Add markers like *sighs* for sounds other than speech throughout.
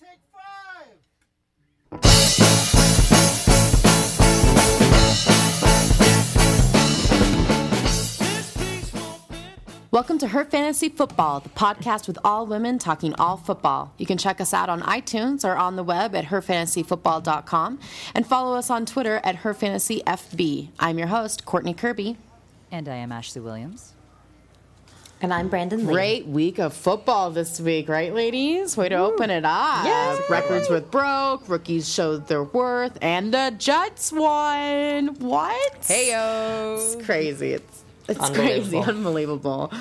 take five. Welcome to Her Fantasy Football, the podcast with all women talking all football. You can check us out on iTunes or on the web at herfantasyfootball.com and follow us on Twitter at herfantasyfb. I'm your host, Courtney Kirby. And I am Ashley Williams. And I'm Brandon Lee. Great week of football this week, right, ladies? Way to open it up. Yay. Records were broke, rookies showed their worth, and the Jets won. What? Heyo! It's crazy. It's it's crazy, unbelievable.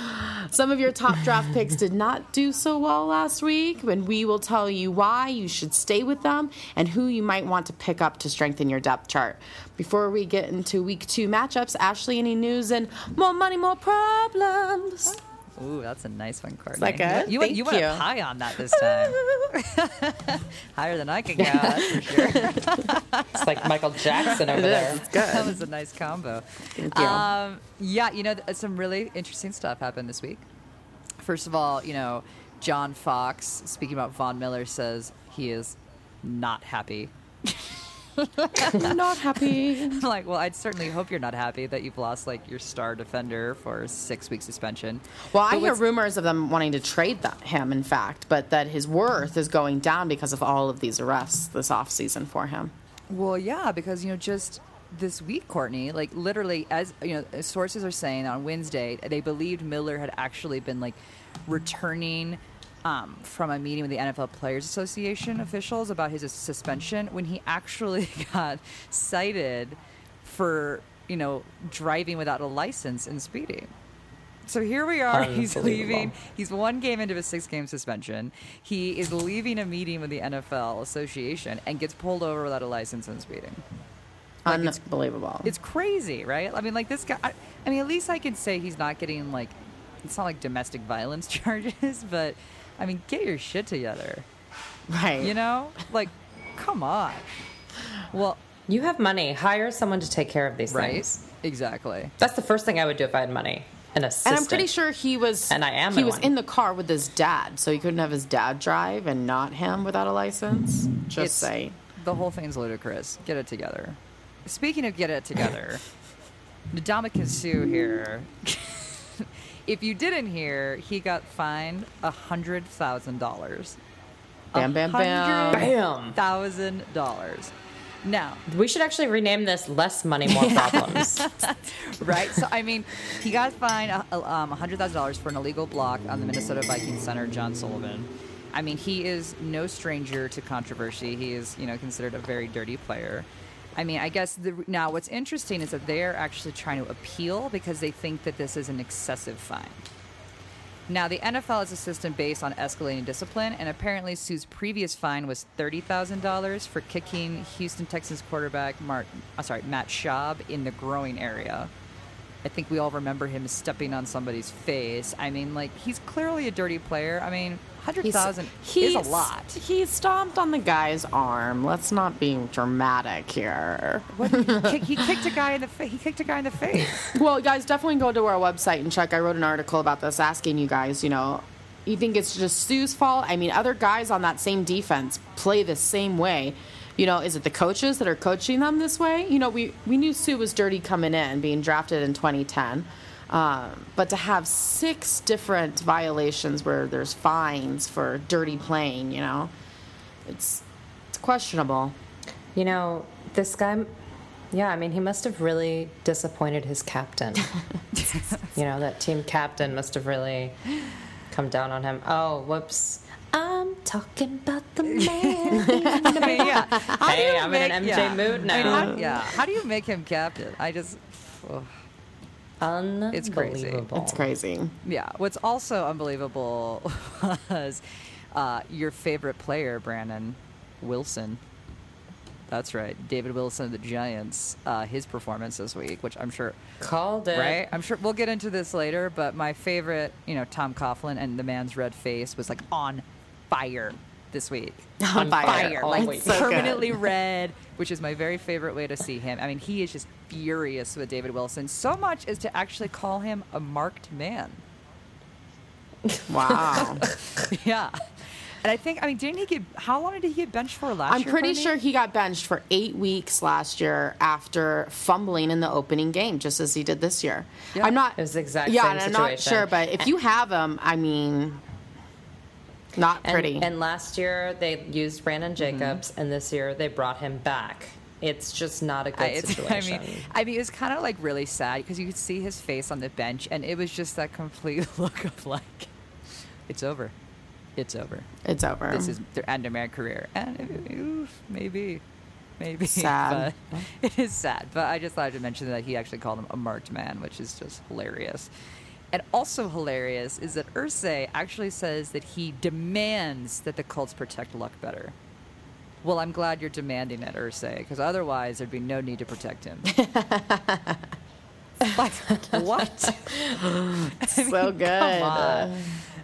Some of your top draft picks did not do so well last week, and we will tell you why you should stay with them and who you might want to pick up to strengthen your depth chart. Before we get into week two matchups, Ashley, any news and more money, more problems? Ooh, that's a nice one, Courtney. that good? You, went- Thank you went you. up high on that this time. *laughs* Higher than I can go, that's for sure. It's like Michael Jackson over there. It's that was a nice combo. Thank you. Um, yeah, you know, th- some really interesting stuff happened this week. First of all, you know, John Fox, speaking about Von Miller, says he is not happy. I'm *laughs* not happy. I'm like, well, I'd certainly hope you're not happy that you've lost like your star defender for a six week suspension. Well, I hear rumors of them wanting to trade that, him, in fact, but that his worth is going down because of all of these arrests this offseason for him. Well, yeah, because you know, just this week, Courtney, like literally, as you know, sources are saying on Wednesday, they believed Miller had actually been like returning um, from a meeting with the NFL Players Association officials about his suspension when he actually *laughs* got cited for you know driving without a license and speeding. So here we are. He's leaving. He's one game into a six game suspension. He is leaving a meeting with the NFL Association and gets pulled over without a license and speeding. Like, it's- Unbelievable. It's crazy, right? I mean, like this guy. I, I mean, at least I can say he's not getting like, it's not like domestic violence *laughs* charges, but I mean, get your shit together. right. You know, like, come on. Well, You have money. Hire someone to take care of these right? things. Exactly. That's the first thing I would do if I had money. An assistant. And I'm pretty sure he was. And I am He was one. in the car with his dad, so he couldn't have his dad drive and not him without a license. Just It's- say. The whole thing's ludicrous. Get it together. Speaking of get it together, *laughs* Ndamukong Suh here. *laughs* if you didn't hear, he got fined a hundred thousand dollars. Bam, bam, bam. Bam. Thousand dollars. Now, We should actually rename this Less Money, More *laughs* Problems. right? So I mean, he got fined uh, um, hundred thousand dollars for an illegal block on the Minnesota Vikings center, John Sullivan. I mean, he is no stranger to controversy. He is, you know, considered a very dirty player. I mean, I guess the, now what's interesting is that they're actually trying to appeal because they think that this is an excessive fine. Now, the NFL is a system based on escalating discipline, and apparently Suh's previous fine was thirty thousand dollars for kicking Houston Texans quarterback Mark, sorry, Matt Schaub in the growing area. I think we all remember him stepping on somebody's face. I mean, like he's clearly a dirty player. I mean, hundred thousand is a lot. He stomped on the guy's arm. Let's not be dramatic here. What, he, kicked a guy in the fa- he kicked a guy in the face. Well, guys, definitely go to our website and check. I wrote an article about this asking you guys, you know, you think it's just Suh's fault? I mean, other guys on that same defense play the same way. You know, is it the coaches that are coaching them this way? You know, we, we knew Suh was dirty coming in, being drafted in 2010. Um, but to have six different violations where there's fines for dirty playing, you know, it's, it's questionable. you know, this guy, yeah, I mean, he must have really disappointed his captain. *laughs* you know, that team captain must have really come down on him. Oh, whoops. I'm talking about the *laughs* man. *laughs* I mean, yeah. How do Hey, you I'm in an make- MJ yeah. mood I mean, now. how, yeah. How do you make him captain? I just. ugh. It's crazy. It's crazy. Yeah. What's also unbelievable *laughs* was uh, your favorite player, Brandon Wilson. That's right, David Wilson of the Giants. Uh, his performance this week, which I'm sure, Called it. right? I'm sure we'll get into this later. But my favorite, you know, Tom Coughlin and the man's red face was like on fire this week. *laughs* On fire. Oh, like always. So good. permanently *laughs* red, which is my very favorite way to see him. I mean, he is just furious with David Wilson, so much as to actually call him a marked man. Wow. *laughs* yeah. And I think, I mean, didn't he get, how long did he get benched for last year? I'm pretty Courtney? sure he got benched for eight weeks last year after fumbling in the opening game, just as he did this year. Yeah. I'm not. It was the exact yeah, same and I'm not sure, but if you have him, I mean, not pretty. and last year they used Brandon mm-hmm. Jacobs, and this year they brought him back. It's just not a good I, it's, *laughs* I situation. mean, I mean, it was kind of like really sad because you could see his face on the bench, and it was just that complete *laughs* look of like, it's over, it's over. it's over. This is the end of my career, and oof, maybe, maybe *laughs* Sad. But it is sad, but I just thought to mention that he actually called him a marked man, which is just hilarious. And also hilarious is that Irsay actually says that he demands that the Colts protect Luck better. Well, I'm glad you're demanding it, Irsay, because otherwise there'd be no need to protect him. *laughs* like what? *laughs* so *laughs* good. Come on.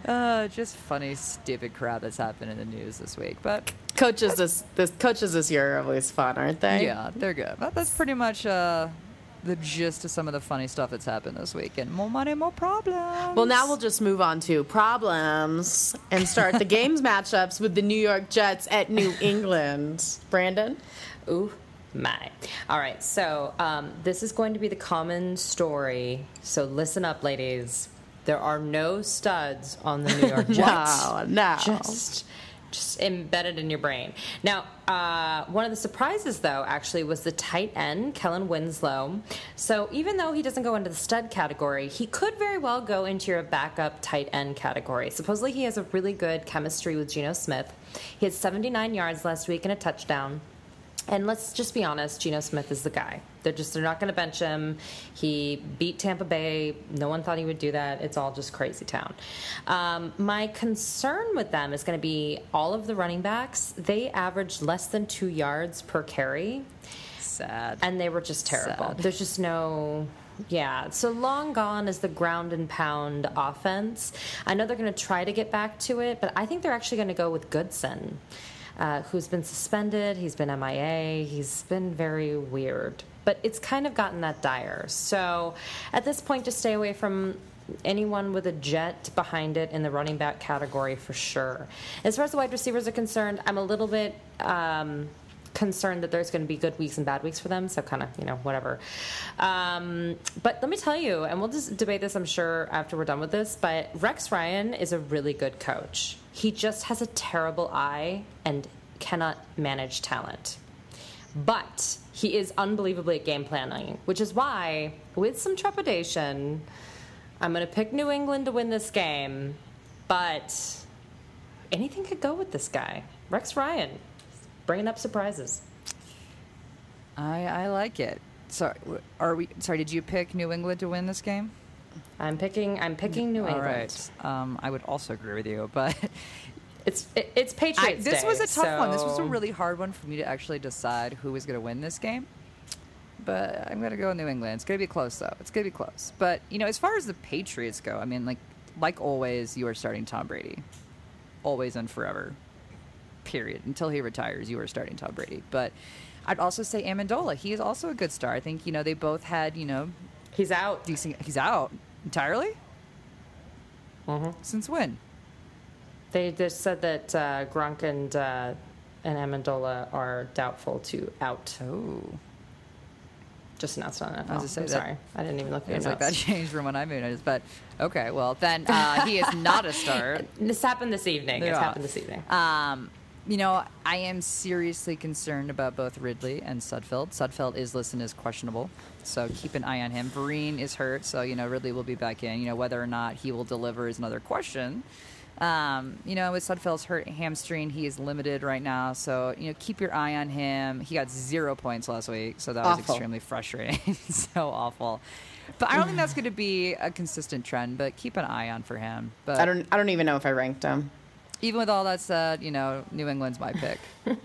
Uh, just funny, stupid crap that's happened in the news this week. But Coaches this this coaches this year are always fun, aren't they? yeah, they're good. But that's pretty much uh, the gist of some of the funny stuff that's happened this week. And more money, more problems. Well, now we'll just move on to problems and start the *laughs* games matchups with the New York Jets at New England. Brandon? Ooh, my. All right, so um, this is going to be the common story. So listen up, ladies. There are no studs on the New York *laughs* Jets. No, no. Just, just embedded in your brain. Now, uh, one of the surprises, though, actually was the tight end, Kellen Winslow. So even though he doesn't go into the stud category, he could very well go into your backup tight end category. Supposedly, he has a really good chemistry with Geno Smith. He had 79 yards last week and a touchdown. And let's just be honest, Geno Smith is the guy. They're just they're not going to bench him. He beat Tampa Bay. No one thought he would do that. It's all just crazy town. Um, my concern with them is going to be all of the running backs. They averaged less than two yards per carry, sad. and they were just terrible. Sad. There's just no. Yeah, so long gone is the ground and pound offense. I know they're going to try to get back to it, but I think they're actually going to go with Goodson uh, who's been suspended. He's been MIA. He's been very weird. But it's kind of gotten that dire. So at this point, just stay away from anyone with a jet behind it in the running back category for sure. As far as the wide receivers are concerned, I'm a little bit. Um, concerned that there's going to be good weeks and bad weeks for them so kind of you know whatever um, but let me tell you and we'll just debate this i'm sure after we're done with this but rex ryan is a really good coach he just has a terrible eye and cannot manage talent but he is unbelievably at game planning which is why with some trepidation i'm going to pick new england to win this game but anything could go with this guy rex ryan bringing up surprises. I, I like it. So, are we? Sorry, did you pick New England to win this game? I'm picking. I'm picking New England. right. Um, I would also agree with you, but *laughs* It's it, it's I, Patriots this Day, was a tough one. This was a really hard one for me to actually decide who was going to win this game. But I'm going to go New England. It's going to be close though. It's going to be close. But you know, as far as the Patriots go, I mean, like like always, you are starting Tom Brady, always and forever. Period. Until he retires, you are starting Tom Brady. But I'd also say Amendola. He is also a good star. I think you know they both had you know He's out. decent. He's out entirely. Mhm. Since when? They just said that uh, Gronk and uh, and Amendola are doubtful to out. Oh. Just announced on NFL. I was just I'm that- sorry, I didn't even look at your It's like that changed from when I moved. But okay, well then uh, *laughs* he is not a star. This happened this evening. It's Yeah. happened this evening. Um, you know, I am seriously concerned about both Ridley and Sudfeld. Sudfeld is listed as questionable, so keep an eye on him. Vereen is hurt, so you know Ridley will be back in. You know whether or not he will deliver is another question. Um, you know, with Sudfeld's hurt hamstring, he is limited right now. So, you know, keep your eye on him. He got zero points last week, so that was extremely frustrating. *laughs* so awful. But I don't think that's going to be a consistent trend, but keep an eye on for him. But I don't. I don't even know if I ranked him. even with all that said, you know, New England's my pick. *laughs*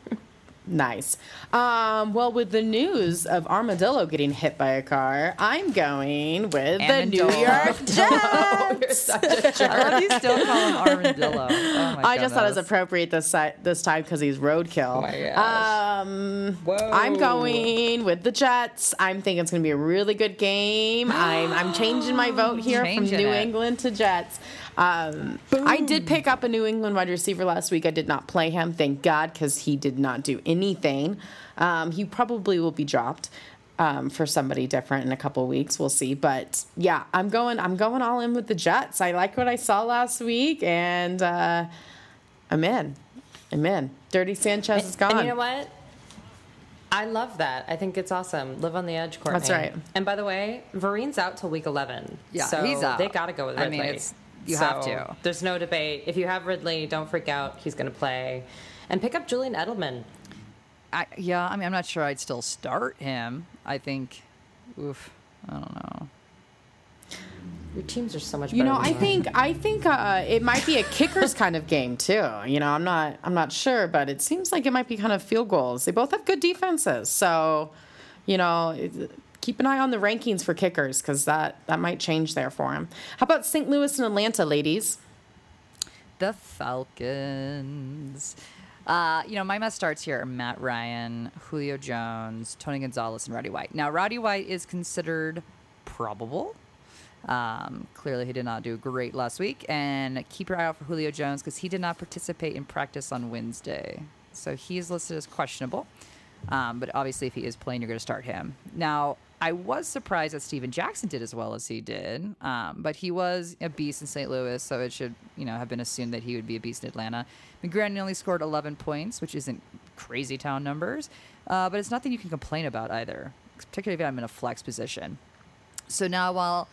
Nice. Um, well, with the news of Armadillo getting hit by a car, I'm going with the New Amendola. York *laughs* You're Jets. such a jerk. I love you still call him Armadillo. Oh my *laughs* I just thought it was appropriate this si- this time because he's roadkill. Oh my gosh. Um, Whoa. I'm going with the Jets. I'm thinking it's going to be a really good game. I'm I'm changing my vote here from New it. England to Jets. Um, I did pick up a New England wide receiver last week. I did not play him, thank God, because he did not do anything. Um, he probably will be dropped um, for somebody different in a couple weeks. We'll see. But yeah, I'm going. I'm going all in with the Jets. I like what I saw last week, and uh, I'm in. I'm in. Dirty Sanchez is gone. And you know what? I love that. I think it's awesome. Live on the edge, Courtney. That's right. And by the way, Vereen's out till week 11. Yeah, so he's out. They got to go with I mean, it's- you So have to. There's no debate. If you have Ridley, don't freak out. He's going to play. And pick up Julian Edelman. I, yeah, I mean, I'm not sure I'd still start him. I think, oof, I don't know. Your teams are so much You know, than I mine. think I think uh, it might be a kickers *laughs* kind of game too. You know, I'm not I'm not sure, but it seems like it might be kind of field goals. They both have good defenses, so you know, it- keep an eye on the rankings for kickers because that that might change there for him. How about St. Louis and Atlanta, ladies? The Falcons. Uh, you know, my must starts here are Matt Ryan, Julio Jones, Tony Gonzalez, and Roddy White. Now, Roddy White is considered probable. Um, clearly, he did not do great last week. And keep your eye out for Julio Jones because he did not participate in practice on Wednesday. So he's listed as questionable. Um, but obviously, if he is playing, you're going to start him. Now, I was surprised that Steven Jackson did as well as he did, um, but he was a beast in St. Louis, so it should, you know, have been assumed that he would be a beast in Atlanta. McGrandy only scored 11 points, which isn't crazy town numbers, uh, but it's nothing you can complain about either, particularly if I'm in a flex position. So now, while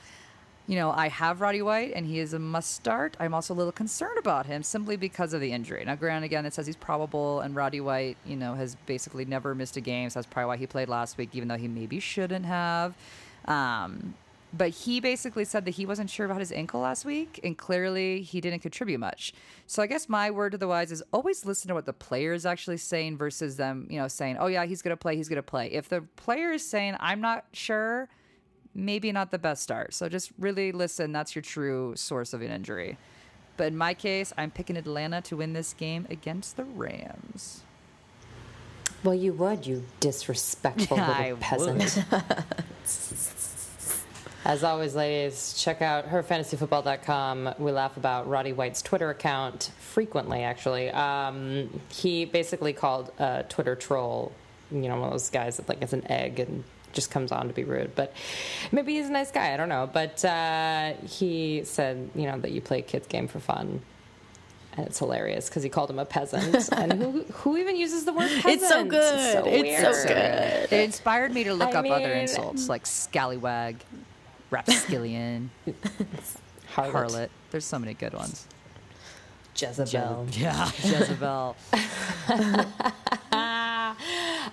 you know I have Roddy White and he is a must start, I'm also a little concerned about him simply because of the injury. Now, granted, again, it says he's probable, and Roddy White, you know, has basically never missed a game, so that's probably why he played last week, even though he maybe shouldn't have. Um, but he basically said that he wasn't sure about his ankle last week, and clearly he didn't contribute much. So I guess my word to the wise is always listen to what the player is actually saying versus them, you know, saying, "Oh yeah, he's gonna play, he's gonna play." If the player is saying, "I'm not sure," maybe not the best start. So just really listen. That's your true source of an injury. But in my case, I'm picking Atlanta to win this game against the Rams. Well, you would, you disrespectful *laughs* I little peasant. *laughs* As always, ladies, check out herfantasyfootball.com. We laugh about Roddy White's Twitter account frequently, actually. Um, he basically called a Twitter troll, you know, one of those guys that like is an egg and just comes on to be rude. But maybe he's a nice guy. I don't know. But uh, he said, you know, that you play a kids game for fun. And it's hilarious because he called him a peasant. *laughs* and who, who even uses the word peasant? It's so good. It's so weird. good. It inspired me to look I up other insults like scallywag, rapskillion, *laughs* Harlot. harlot. There's so many good ones. Jezebel. Yeah, *laughs* Jezebel.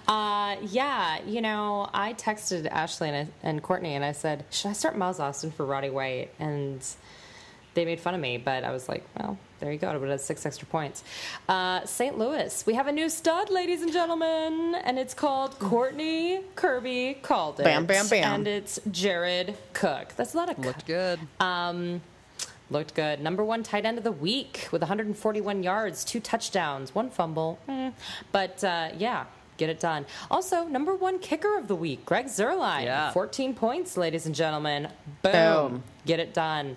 Uh, yeah, you know, I texted Ashley and, and Courtney and I said, should I start Miles Austin for Roddy White? And they made fun of me, but I was like, well, there you go. It would have six extra points. Uh, St. Louis, we have a new stud, ladies and gentlemen, and it's called Courtney Kirby called it. Bam, bam, bam. And it's Jared Cook. That's a lot of Looked good. um, looked good. Number one tight end of the week with 141 yards, two touchdowns, one fumble. Eh. But uh, yeah, get it done. Also, number one kicker of the week, Greg Zuerlein. Yeah. 14 points, ladies and gentlemen. Boom. Boom. Get it done.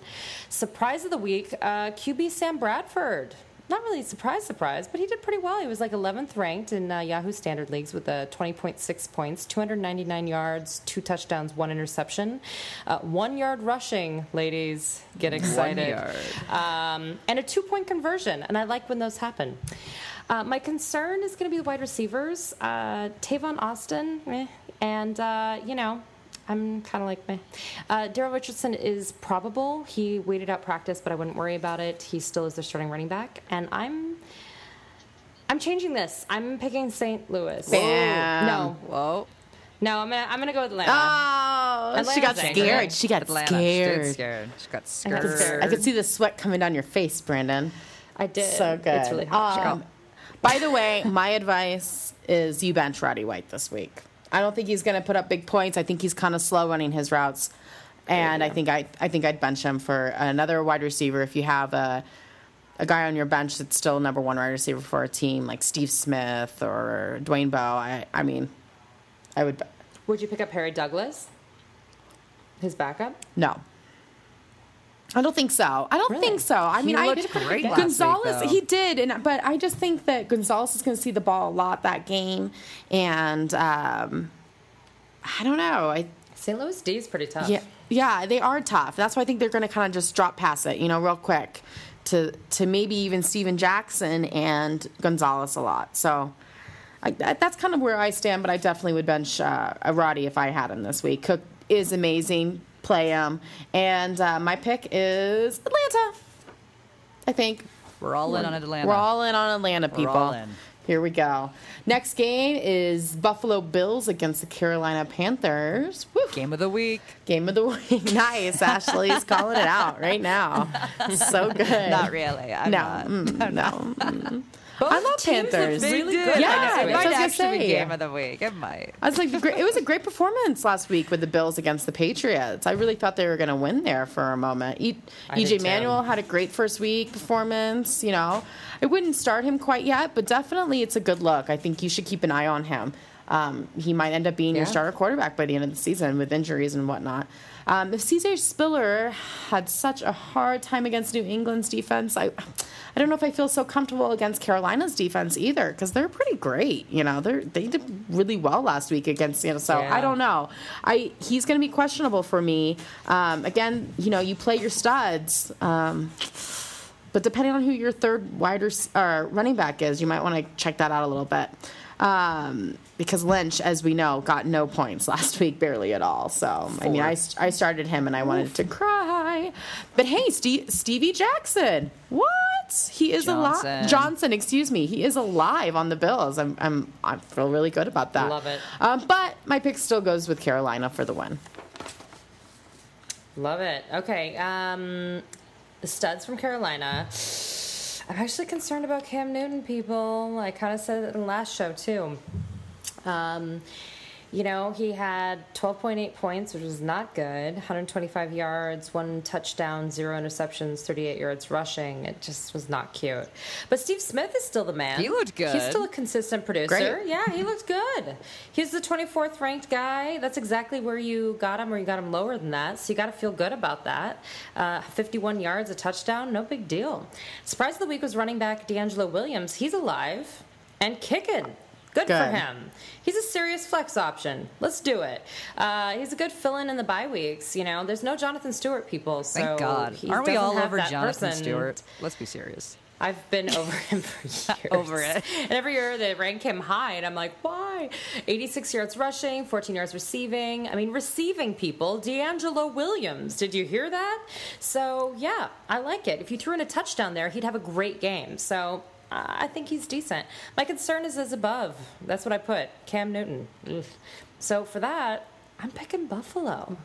Surprise of the week, uh, QB Sam Bradford. Not really surprise, surprise, but he did pretty well. He was like 11th ranked in uh, Yahoo Standard Leagues with uh, 20.6 points, 299 yards, two touchdowns, one interception, uh, one yard rushing. Ladies, get excited. yard. Um, and a two point conversion, and I like when those happen. Uh, my concern is going to be the wide receivers, uh, Tavon Austin, eh, and uh, you know. I'm kind of like meh. Uh, Daryl Richardson is probable. He waited out practice, but I wouldn't worry about it. He still is their starting running back, and I'm I'm changing this. I'm picking St. Louis. Bam. No, Whoa. no, I'm gonna I'm gonna go with Atlanta. Oh, she Atlanta's got changing scared. She got Atlanta. scared. She scared. She got I got scared. scared. I could see the sweat coming down your face, Brandon. I did. So good. It's really hot. Um, by the way, my advice is you bench Roddy White this week. I don't think he's going to put up big points. I think he's kind of slow running his routes, and I think I I think I'd bench him for another wide receiver if you have a a guy on your bench that's still number one wide receiver for a team like Steve Smith or Dwayne Bowe. I I mean, I would Would you pick up Harry Douglas? His backup? no. I don't think so. I don't Really? think so. I He mean, I great Gonzalez. week, he did, and but I just think that Gonzalez is going to see the ball a lot that game, and um, I don't know. I St. Louis D is pretty tough. yeah, yeah, they are tough. That's why I think they're going to kind of just drop past it, you know, real quick, to to maybe even Steven Jackson and Gonzalez a lot. So. I, that, that's kind of where I stand, but I definitely would bench uh, a Roddy if I had him this week. Cook is amazing, play them. and uh, my pick is Atlanta. I think We're all in on Atlanta. we're all in on Atlanta, We're people. all in. Here we go. Next game is Buffalo Bills against the Carolina Panthers. Woo. Game of the week. Game of the week. *laughs* nice. Ashley's calling it out right now. So *laughs* good. Not really. I'm no, not. mm, *laughs* no. Both I love teams Panthers. really good. Yeah, I know. it I might was gonna actually be game of the week. It might. I was like, it was a great performance last week with the Bills against the Patriots. I really thought they were going to win there for a moment. E- I did EJ. Manuel had a great first week performance. You know, I wouldn't start him quite yet, but definitely it's a good look. I think you should keep an eye on him. Um, he might end up being your starter quarterback by the end of the season with injuries and whatnot. Um, if CJ Spiller had such a hard time against New England's defense, I, I don't know if I feel so comfortable against Carolina's defense either because they're pretty great. You know, they they did really well last week against Seattle. So Yeah. I don't know. I he's going to be questionable for me. Um, again, you know, you play your studs. Um, but depending on who your third wide or running back is, you might want to check that out a little bit. Um, because Lynch, as we know, got no points *laughs* last week, barely at all. So, I mean, I, I started him and I wanted to cry. But hey, Steve, Stevie Jackson, what? He is alive. Johnson. Johnson, excuse me. He is alive on the Bills. I'm, I'm, I feel really good about that. Love it. Um, but my pick still goes with Carolina for the win. Love it. Okay. Um, the studs from Carolina. I'm actually concerned about Cam Newton, people. I kind of said it in the last show, too. Um, you know, he had 12.8 points, which was not good. 125 yards, one touchdown, zero interceptions, 38 yards rushing. It just was not cute. But Steve Smith is still the man. He looked good. He's still a consistent producer. Great. Yeah, he looked good. He's the 24th ranked guy. That's exactly where you got him, or you got him lower than that. So you got to feel good about that. Uh, 51 yards, a touchdown, no big deal. Surprise of the week was running back DeAngelo Williams. He's alive and kicking. Good, for him. He's a serious flex option. Let's do it. Uh, he's a good fill-in in the bye weeks. You know, there's no Jonathan Stewart people. So Thank God. Aren't we all over Jonathan person. Stewart? Let's be serious. I've been over him for *laughs* years. Over it. And every year they rank him high, and I'm like, why? 86 yards rushing, 14 yards receiving. I mean, receiving people. DeAngelo Williams. Did you hear that? So, yeah, I like it. If you threw in a touchdown there, he'd have a great game. So, I think he's decent. My concern is as above. That's what I put. Cam Newton. Ugh. So, for that, I'm picking Buffalo.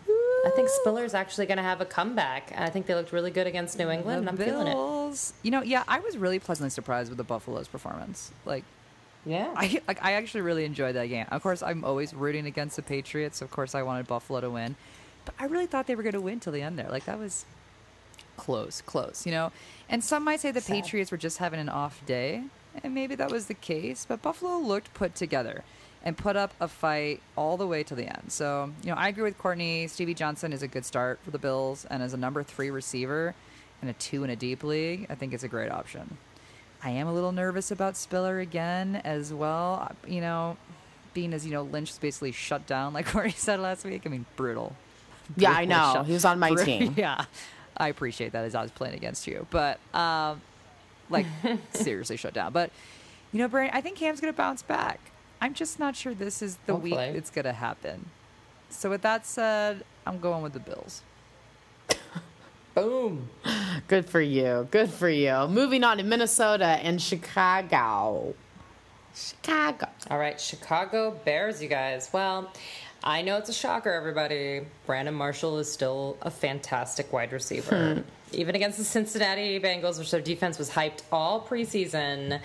I think Spiller's actually going to have a comeback. and I think they looked really good against New England, and I'm the feeling it. You know, yeah, I was really pleasantly surprised with the Buffalo's performance. Like, Yeah. I like I actually really enjoyed that game. Of course, I'm always rooting against the Patriots. Of course, I wanted Buffalo to win, but I really thought they were going to win till the end there. Like that was close, close, you know. And some might say the Sad. Patriots were just having an off day, and maybe that was the case. But Buffalo looked put together and put up a fight all the way to the end. So you know, I agree with Courtney. Stevie Johnson is a good start for the Bills, and as a number three receiver and a two in a deep league, I think it's a great option. I am a little nervous about Spiller again as well. Uh, You know, being as you know, Lynch basically shut down, like *laughs* Courtney said last week. I mean, brutal. Yeah, I know. shut- He was on my *laughs* team. Yeah, I appreciate that as I was playing against you, but um, like *laughs* seriously shut down. But you know, Brian, I think Cam's gonna bounce back. I'm just not sure this is the week Hopefully. it's gonna happen. So with that said, I'm going with the Bills. *laughs* Boom. Good for you. Good for you. Moving on to Minnesota and Chicago. Chicago. All right, Chicago Bears, you guys. Well, I know it's a shocker, everybody. Brandon Marshall is still a fantastic wide receiver. Even against the Cincinnati Bengals, which their defense was hyped all preseason,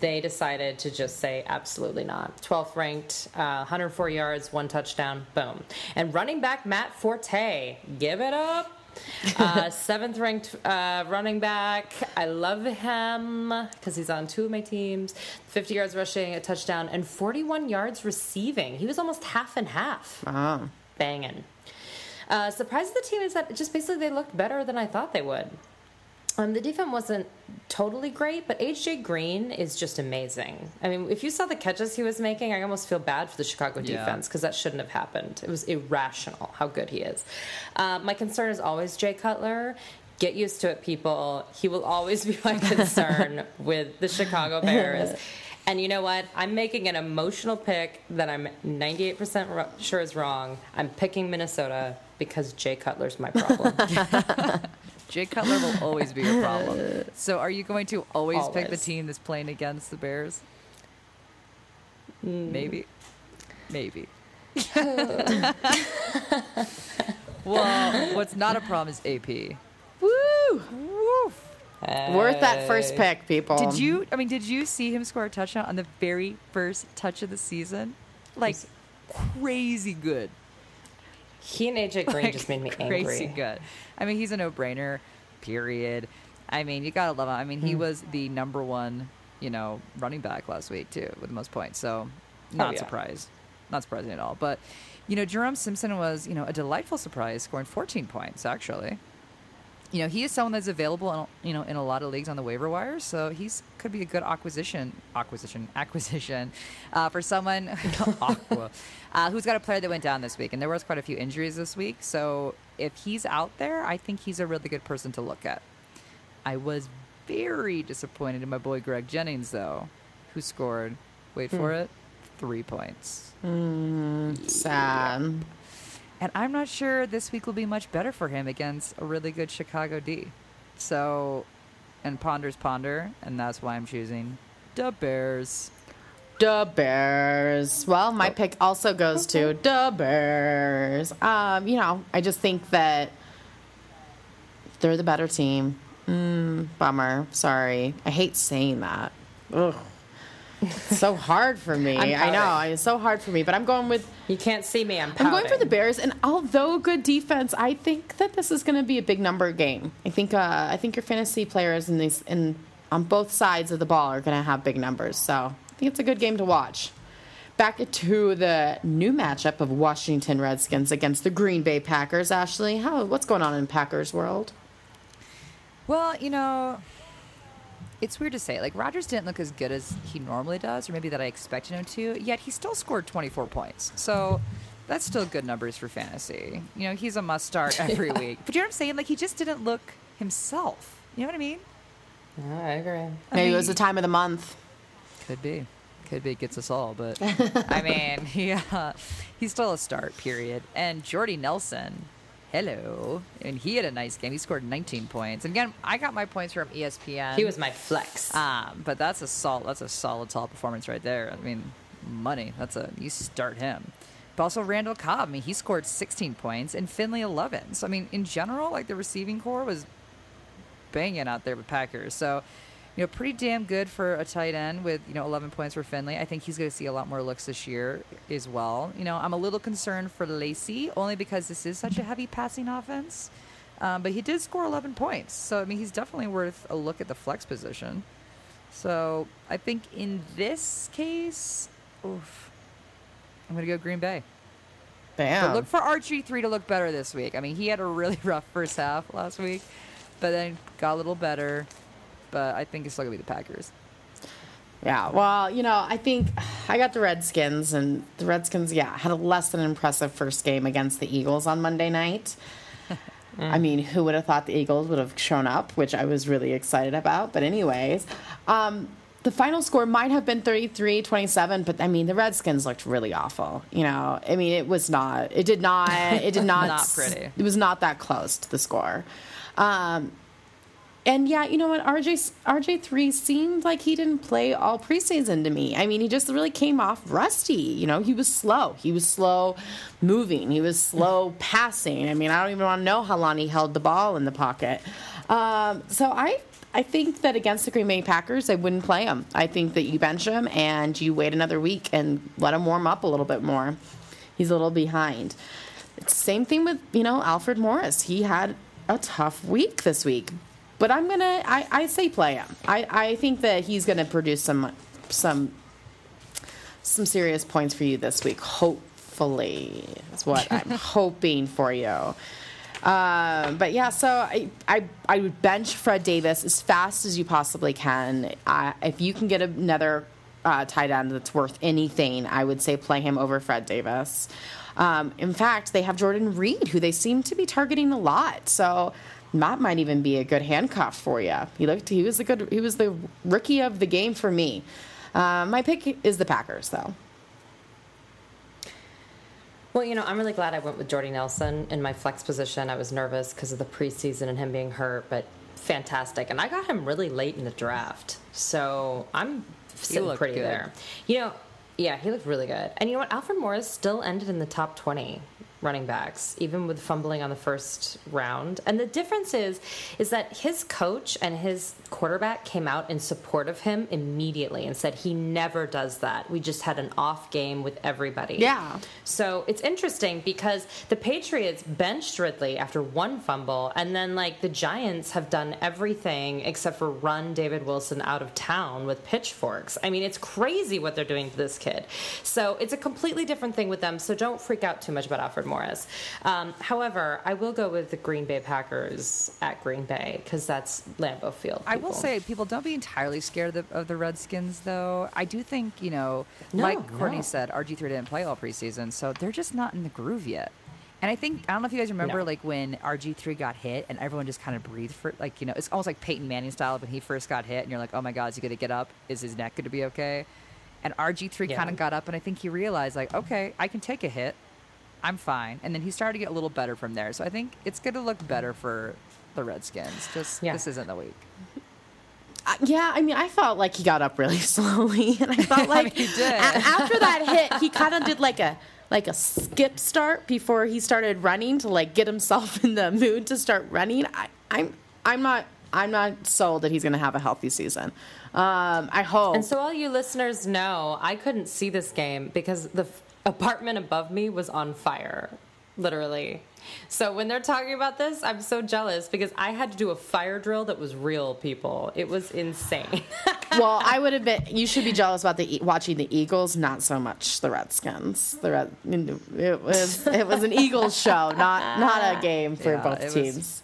they decided to just say absolutely not. 12th ranked, uh, 104 yards, one touchdown, boom. And running back Matt Forte, give it up. *laughs* uh, seventh ranked uh, running back. I love him because he's on two of my teams. 50 yards rushing, a touchdown, and 41 yards receiving. He was almost half and half. Oh. Banging. Uh, surprise of the team is that just basically they looked better than I thought they would. Um, the defense wasn't totally great, but AJ Green is just amazing. I mean, if you saw the catches he was making, I almost feel bad for the Chicago Yeah. defense because that shouldn't have happened. It was irrational how good he is. Uh, my concern is always Jay Cutler. Get used to it, people. He will always be my *laughs* concern with the Chicago Bears. *laughs* And you know what? I'm making an emotional pick that I'm 98% ro- sure is wrong. I'm picking Minnesota because Jay Cutler's my problem. *laughs* Jay Cutler will always be your problem. *laughs* So, are you going to always, pick the team that's playing against the Bears? Hmm. Maybe. Maybe. *laughs* well, what's not a problem is AP. Woo! Woof. Worth that first pick, people. Did you? I mean, did you see him score a touchdown on the very first touch of the season? Like crazy good. He and AJ Green Like, just made me crazy angry. good. I mean, he's a no-brainer. Period. I mean, you gotta love him. I mean, he hmm. was the number one, you know, running back last week too, with the most points. So, not Oh, yeah. surprised. Not surprising at all. But, you know, Jerome Simpson was, you know, a delightful surprise, scoring 14 points actually. You know, he is someone that's available, in, you know, in a lot of leagues on the waiver wire. So he's could be a good acquisition, acquisition, *laughs* acquisition uh, for someone *laughs* aqua, *laughs* uh, who's got a player that went down this week, and there was quite a few injuries this week. So if he's out there, I think he's a really good person to look at. I was very disappointed in my boy Greg Jennings, though, who scored, wait for it, three points. Sad. And I'm not sure this week will be much better for him against a really good Chicago D. So, and ponders ponder, and that's why I'm choosing the Bears. The Bears. Well, my pick also goes to the Bears. Um, you know, I just think that they're the better team. Mm, bummer. Sorry. I hate saying that. Ugh. It's so hard for me. *laughs* I'm know. It's so hard for me, but I'm going with You can't see me. I'm I'm going for the Bears, and although good defense, I think that this is going to be a big number game. I think uh, I think your fantasy players in these in on both sides of the ball are going to have big numbers. So I think it's a good game to watch. Back to the new matchup of Washington Redskins against the Green Bay Packers. Ashley, how what's going on in Packers world? Well, you know, it's weird to say. Like, Rodgers didn't look as good as he normally does, or maybe that I expected him to, yet he still scored 24 points. So that's still good numbers for fantasy. You know, he's a must start *laughs* every week. But you know what I'm saying? Like, he just didn't look himself. You know what I mean? Oh, I agree. Maybe it was the time of the month. Could be. Could be. It gets us all. But, *laughs* I mean, *laughs* yeah, he's still a start, period. And Jordy Nelson, hello. And he had a nice game. He scored 19 points. And again, I got my points from ESPN. He was my flex. Um, but that's a solid. That's a solid top performance right there. I mean, money. That's a you start him. But also Randall Cobb. I mean, he scored 16 points and Finley 11. So I mean, in general, like the receiving corps was banging out there with Packers. So you know, pretty damn good for a tight end with you know 11 points for Finley. I think he's going to see a lot more looks this year as well. You know, I'm a little concerned for Lacy only because this is such a heavy passing offense. Um, but he did score 11 points. So, I mean, he's definitely worth a look at the flex position. So, I think in this case, oof, I'm going to go Green Bay. Bam. But look for RG3 to look better this week. I mean, he had a really *laughs* rough first half last week, but then got a little better. But I think it's still going to be the Packers. Yeah, well, you know, I think I got the Redskins, and the Redskins, yeah, had a less than impressive first game against the Eagles on Monday night. *laughs* I mean, who would have thought the Eagles would have shown up, which I was really excited about. But, anyways, um, the final score might have been 33 27, but I mean, the Redskins looked really awful. You know, I mean, it was not, it did not, it did *laughs* not, Not pretty. It was not that close to the score. Um, and yeah, you know what? RJ RJ three seemed like he didn't play all preseason to me. I mean, he just really came off rusty. You know, he was slow. He was slow moving. He was slow *laughs* passing. I mean, I don't even want to know how long he held the ball in the pocket. Um, so I I think that against the Green Bay Packers, I wouldn't play him. I think that you bench him and you wait another week and let him warm up a little bit more. He's a little behind. It's same thing with you know Alfred Morris. He had a tough week this week, but I'm gonna I, I say play him. I, I think that he's gonna produce some some some serious points for you this week. Hopefully, that's what I'm *laughs* hoping for you. Um, but yeah, so I, I I would bench Fred Davis as fast as you possibly can. Uh, if you can get another uh, tight end that's worth anything, I would say play him over Fred Davis. Um, in fact, they have Jordan Reed, who they seem to be targeting a lot. So that might even be a good handcuff for you. He looked he was a good he was the rookie of the game for me. Uh, my pick is the Packers, though. Well, you know, I'm really glad I went with Jordy Nelson in my flex position. I was nervous because of the preseason and him being hurt, but fantastic. And I got him really late in the draft. So I'm sitting pretty good. there. You know, yeah, he looked really good. And you know what? Alfred Morris still ended in the top 20 running backs, even with fumbling on the first round. And the difference is, is that his coach and his quarterback came out in support of him immediately and said he never does that. We just had an off game with everybody. Yeah. So it's interesting because the Patriots benched Ridley after one fumble, and then like the Giants have done everything except for run David Wilson out of town with pitchforks. I mean, it's crazy what they're doing to this kid. So it's a completely different thing with them. So don't freak out too much about Alfred Morris. Um, however, I will go with the Green Bay Packers at Green Bay because that's Lambeau Field. I will say, people don't be entirely scared of the, of the Redskins, though. I do think, you know, No, like Courtney no. said, RG3 didn't play all preseason, so they're just not in the groove yet. And I think I don't know if you guys remember, No. like when RG3 got hit and everyone just kind of breathed for, like you know, it's almost like Peyton Manning style when he first got hit, and you're like, oh my God, is he going to get up? Is his neck going to be okay? And RG3 Yeah. kind of got up, and I think he realized, like, okay, I can take a hit. I'm fine. And then he started to get a little better from there. So I think it's going to look better for the Redskins. Just Yeah. this isn't the week. Uh, yeah, I mean, I felt like he got up really *laughs* slowly, and I felt *laughs* like he did. a- after that *laughs* hit, he kind of did like a like a skip start before he started running to like get himself in the mood to start running. I, I'm I'm not I'm not sold that he's going to have a healthy season. Um, I hope. And so, all you listeners know, I couldn't see this game because the f- apartment above me was on fire, literally. So, when they're talking about this, I'm so jealous because I had to do a fire drill that was real, people. It was insane. *laughs* well, I would admit you should be jealous about the E- watching the Eagles, not so much the Redskins. The Red, it was it was an Eagles show, not not a game for Yeah, both it was- teams.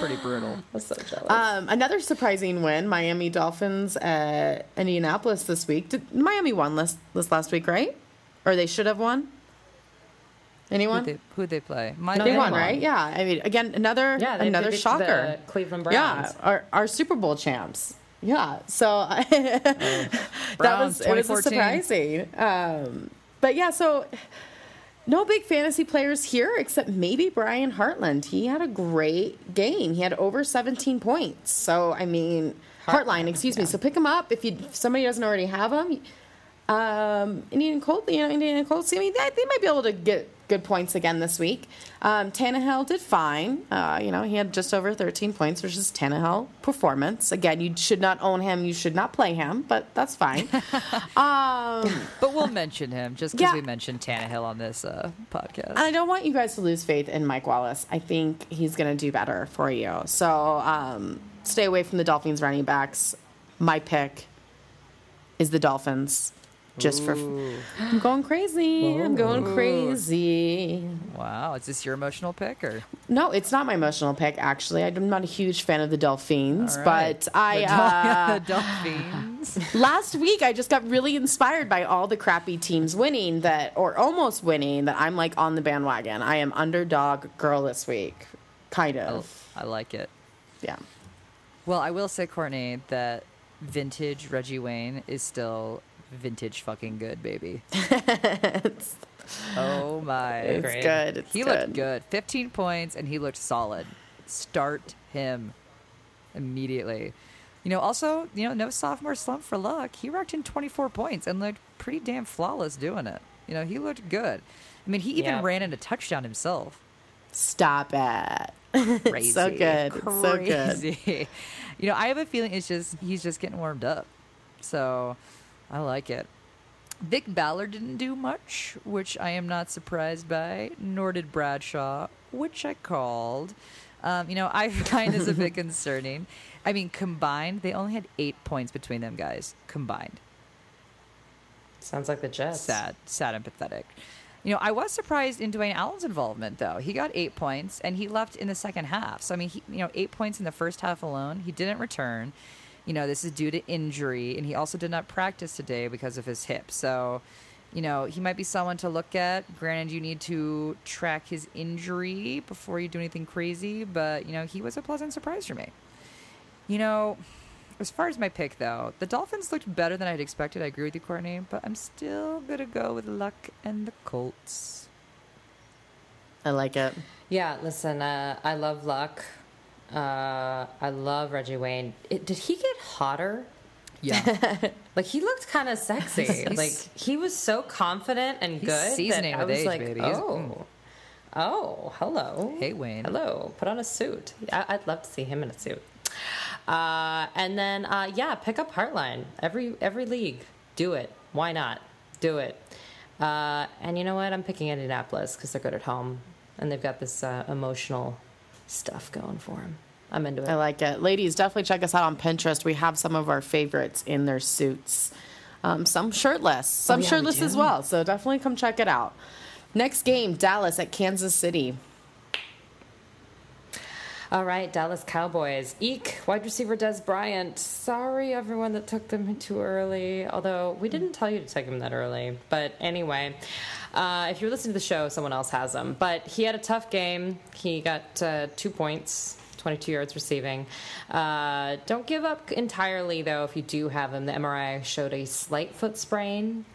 Pretty brutal. *sighs* I was so jealous. Um, another surprising win: Miami Dolphins at Indianapolis this week. Did Miami won this this last week, right? Or they should have won. Anyone? Who'd they, who'd they play? My No, They they won, won. right? Yeah. I mean, again, another Yeah, they another beat the shocker. Cleveland Yeah, Browns. our, our Super Bowl champs. Yeah, so *laughs* that Browns, was it was surprising. Um, but yeah, so no big fantasy players here except maybe Brian Hartland. He had a great game. He had over 17 points. So I mean, Hartline, excuse me. So pick him up if you if somebody doesn't already have him. Um, Indian Colts, you know, Indian Colts. I mean, they, they might be able to get good points again this week. Um, Tannehill did fine. Uh, you know, he had just over 13 points, which is Tannehill performance. Again, you should not own him. You should not play him, but that's fine. *laughs* um, But we'll mention him just because Yeah. we mentioned Tannehill on this uh, podcast. I don't want you guys to lose faith in Mike Wallace. I think he's going to do better for you. So um, stay away from the Dolphins running backs. My pick is the Dolphins. Just for, I'm going crazy. I'm going crazy. wow, is this your emotional pick or? No, it's not my emotional pick. Actually, I'm not a huge fan of the Dolphins, All right. but I The uh, Dolphins. *laughs* *laughs* last week I just got really inspired by all the crappy teams winning that, or almost winning. That I'm like on the bandwagon. I am underdog girl this week, kind I, of. I like it. Yeah. Well, I will say, Courtney, that vintage Reggie Wayne is still vintage fucking good, baby. *laughs* oh my! It's Great. good. It's he good. looked good. 15 points, and he looked solid. Start him immediately. You know, also, you know, no sophomore slump for luck. He racked in 24 points and looked pretty damn flawless doing it. You know, he looked good. I mean, he even Yeah. ran in a touchdown himself. Stop it. *laughs* Crazy. so good. It's so good. *laughs* You know, I have a feeling it's just he's just getting warmed up. So I like it. Vick Ballard didn't do much, which I am not surprised by, nor did Bradshaw, which I called. Um, you know, I *laughs* find this a bit *laughs* concerning. I mean, combined, they only had eight points between them guys. Combined. Sounds like the Jets. Sad, sad and pathetic. You know, I was surprised in Dwayne Allen's involvement, though. He got eight points and he left in the second half. So, I mean, he, you know, eight points in the first half alone. He didn't return. You know, this is due to injury, and he also did not practice today because of his hip. So, you know, he might be someone to look at. Granted, you need to track his injury before you do anything crazy, but, you know, he was a pleasant surprise for me. You know, as far as my pick, though, the Dolphins looked better than I'd expected. I agree with you, Courtney, but I'm still going to go with Luck and the Colts. I like it. Yeah, listen, uh, I love Luck. Uh, I love Reggie Wayne. It, did he get hotter? Yeah. *laughs* Like he looked kind of sexy. *laughs* Like he was so confident and good seasoning that I with was age, like, baby. Oh, oh, hello, Hey, Wayne. hello. Put on a suit. I- I'd love to see him in a suit. Uh, and then uh, yeah, pick up Hartline. Every every league, do it. Why not? Do it. Uh, and you know what? I'm picking Indianapolis because they're good at home and they've got this uh, emotional stuff going for them. I'm into it. I like it. Ladies, definitely check us out on Pinterest. We have some of our favorites in their suits. Um, some shirtless, some Oh, yeah, we shirtless as well. So definitely come check it out. Next game, Dallas at Kansas City. All right, Dallas Cowboys. Eek, wide receiver Dez Bryant. Sorry, everyone that took them too early. Although we didn't tell you to take them that early. But anyway, uh, if you're listening to the show, someone else has him. But he had a tough game. He got uh, two points. 22 yards receiving. Uh, don't give up entirely, though, if you do have him. The MRI showed a slight foot sprain.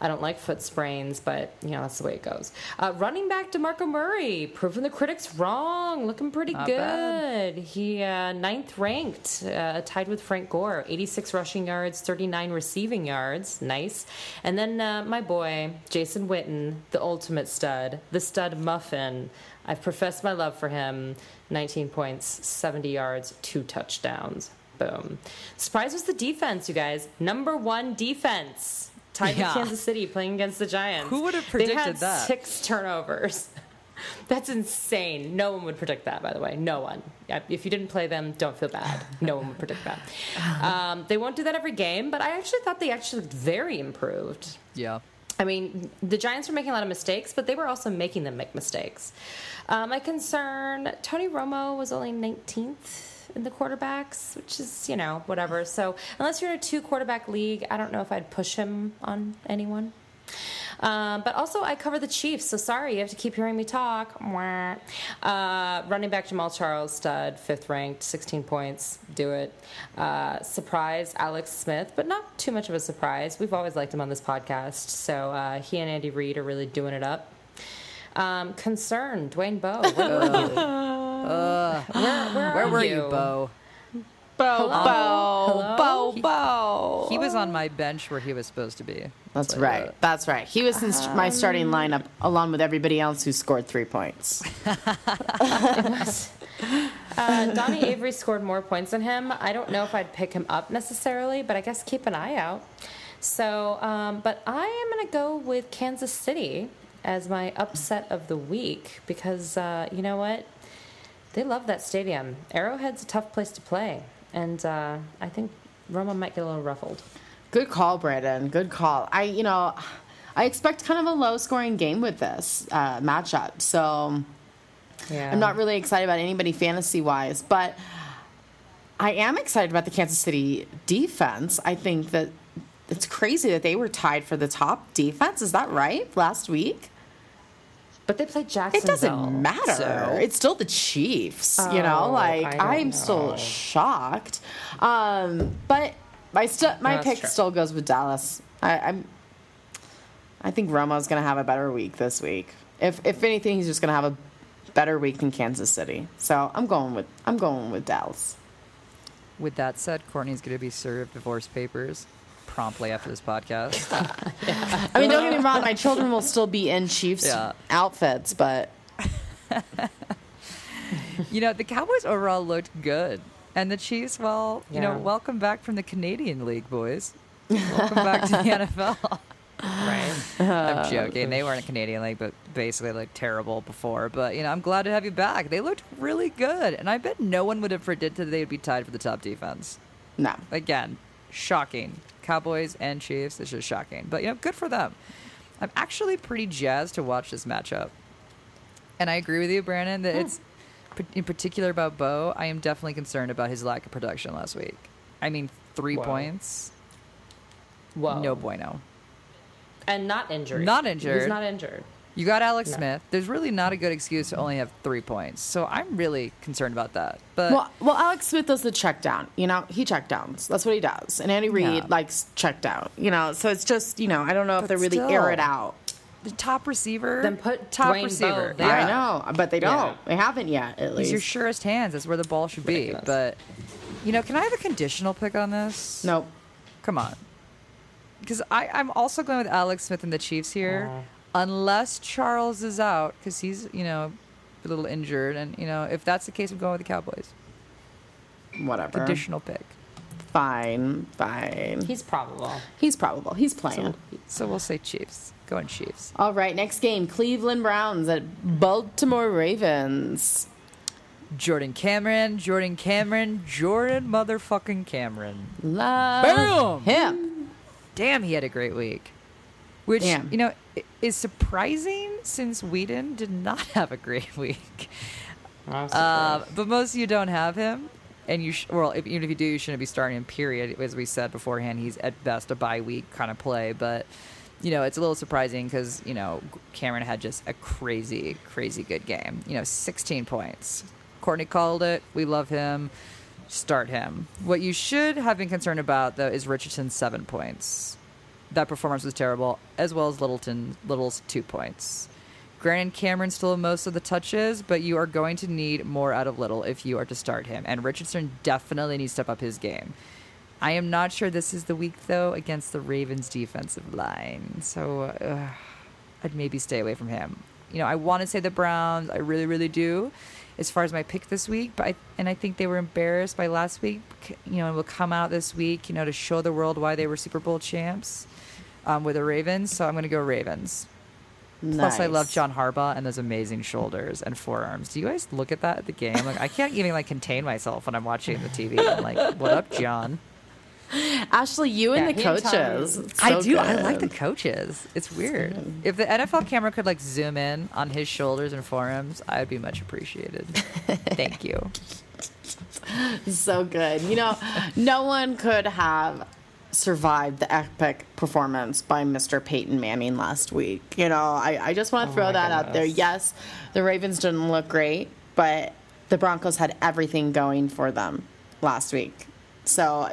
I don't like foot sprains, but you know that's the way it goes. Uh, running back DeMarco Murray, proving the critics wrong, looking pretty Not good. bad. He uh, ninth ranked, uh, tied with Frank Gore, 86 rushing yards, 39 receiving yards, nice. And then uh, my boy Jason Witten, the ultimate stud, the stud muffin. I've professed my love for him. 19 points, 70 yards, two touchdowns. Boom. Surprise was the defense, you guys. Number one defense. Tied Yeah. with Kansas City playing against the Giants. Who would have predicted They had that? Six turnovers. *laughs* That's insane. No one would predict that, by the way. No one. If you didn't play them, don't feel bad. No one would predict that. *sighs* Um, they won't do that every game, but I actually thought they actually looked very improved. Yeah. I mean, the Giants were making a lot of mistakes, but they were also making them make mistakes. Uh, my concern Tony Romo was only 19th in the quarterbacks, which is, you know, whatever. So, unless you're in a two quarterback league, I don't know if I'd push him on anyone. Um, but also, I cover the Chiefs, so sorry, you have to keep hearing me talk. Uh, running back Jamaal Charles, stud, fifth ranked, 16 points, do it. Uh, surprise, Alex Smith, but not too much of a surprise. We've always liked him on this podcast, so uh, he and Andy Reid are really doing it up. Um, concern, Dwayne Bowe. Where were you? *laughs* where, where, Where were you, Bowe? Bowe, Hello? Bowe, Hello? Bowe, Bowe. He was on my bench where he was supposed to be. That's So, right. uh, That's right. He was in st- my starting lineup along with everybody else who scored three points. *laughs* Uh, Donnie Avery scored more points than him. I don't know if I'd pick him up necessarily, but I guess keep an eye out. So, um, but I am going to go with Kansas City as my upset of the week because uh, you know what? They love that stadium. Arrowhead's a tough place to play, and uh, I think Romo might get a little ruffled. Good call, Brandon. Good call. I, you know, I expect kind of a low scoring game with this uh, matchup. So Yeah, I'm not really excited about anybody fantasy wise, but I am excited about the Kansas City defense. I think that it's crazy that they were tied for the top defense. Is that right? Last week? But they play Jacksonville. It doesn't matter. So? It's still the Chiefs, you know. Oh, Like I don't I'm know. still shocked, um, but my st- my that's pick true. still goes with Dallas. I, I'm. I think Romo's going to have a better week this week. If if anything, he's just going to have a better week than Kansas City. So I'm going with I'm going with Dallas. With that said, Courtney's going to be served divorce papers promptly after this podcast. *laughs* I mean, don't get me wrong. My children will still be in Chiefs Yeah. outfits, but *laughs* you know, the Cowboys overall looked good. And the Chiefs, well, you know, welcome back from the Canadian League, boys. Welcome back to the *laughs* NFL. right. I'm uh, joking. They weren't a Canadian League, but basically looked terrible before. But, you know, I'm glad to have you back. They looked really good. And I bet no one would have predicted they'd be tied for the top defense. no. Again, shocking. Cowboys and Chiefs, it's just shocking. But, you know, good for them. I'm actually pretty jazzed to watch this matchup. And I agree with you, Brandon, that hmm. it's in particular about Bowe. I am definitely concerned about his lack of production last week. I mean, three Whoa. points, Whoa. no bueno. And not injured. Not injured. He's not injured. You got Alex No. Smith. There's really not a good excuse to only have three points. So I'm really concerned about that. But Well, well, Alex Smith does the check down. You know, he check downs. That's what he does. And Andy Reid Yeah. likes check down. You know, so it's just you know, I don't know if they really still. air it out. the top receiver, Then put top Dwayne receiver. Bowe there. I know, but they don't. Yeah. They haven't yet. At least He's your surest hands. That's where the ball should be. But you know, can I have a conditional pick on this? nope. Come on. Because I'm also going with Alex Smith and the Chiefs here, Uh. Unless Charles is out, because he's, you know, a little injured. And, you know, if that's the case, I'm going with the Cowboys. Whatever. Conditional pick. Fine. Fine. He's probable. He's probable. He's playing. So we'll say Chiefs. Going Chiefs. All right. Next game: Cleveland Browns at Baltimore Ravens. Jordan Cameron, Jordan Cameron, Jordan motherfucking Cameron. Love Boom! him. Damn, he had a great week. Which, Damn. you know, i- is surprising since Weeden did not *laughs* have a great week. Uh, but most of you don't have him, and you sh- well, if, even if you do, you shouldn't be starting him. Period. As we said beforehand, he's at best a bye week kind of play. But you know, it's a little surprising because you know Cameron had just a crazy, crazy good game. You know, 16 points. Courtney called it. We love him. Start him. What you should have been concerned about though is Richardson's seven points. That performance was terrible, as well as Littleton Little's two points. Granted, Cameron still have most of the touches, but you are going to need more out of Little if you are to start him. And Richardson definitely needs to step up his game. I am not sure this is the week, though, against the Ravens' defensive line. So uh, I'd maybe stay away from him. You know, I want to say the Browns. I really, really do, as far as my pick this week. But I, and I think they were embarrassed by last week. You know, and will come out this week. You know, to show the world why they were Super Bowl champs um, with the Ravens. So I'm going to go Ravens. Plus, I love John Harbaugh and those amazing shoulders and forearms. Do you guys look at that at the game? Like, I can't even like contain myself when I'm watching the TV. I'm like, "What up, John?" *laughs* Ashley, you and Yeah, the and Tom- coaches. It's I so do. I like the coaches. It's weird. If the NFL camera could like zoom in on his shoulders and forearms, I would be much appreciated. *laughs* Thank you. *laughs* so good. You know, no one could have survived the epic performance by Mr. Peyton Manning last week. You know, I, I just want to Oh throw my that out there. Yes, the Ravens didn't look great, but the Broncos had everything going for them last week. So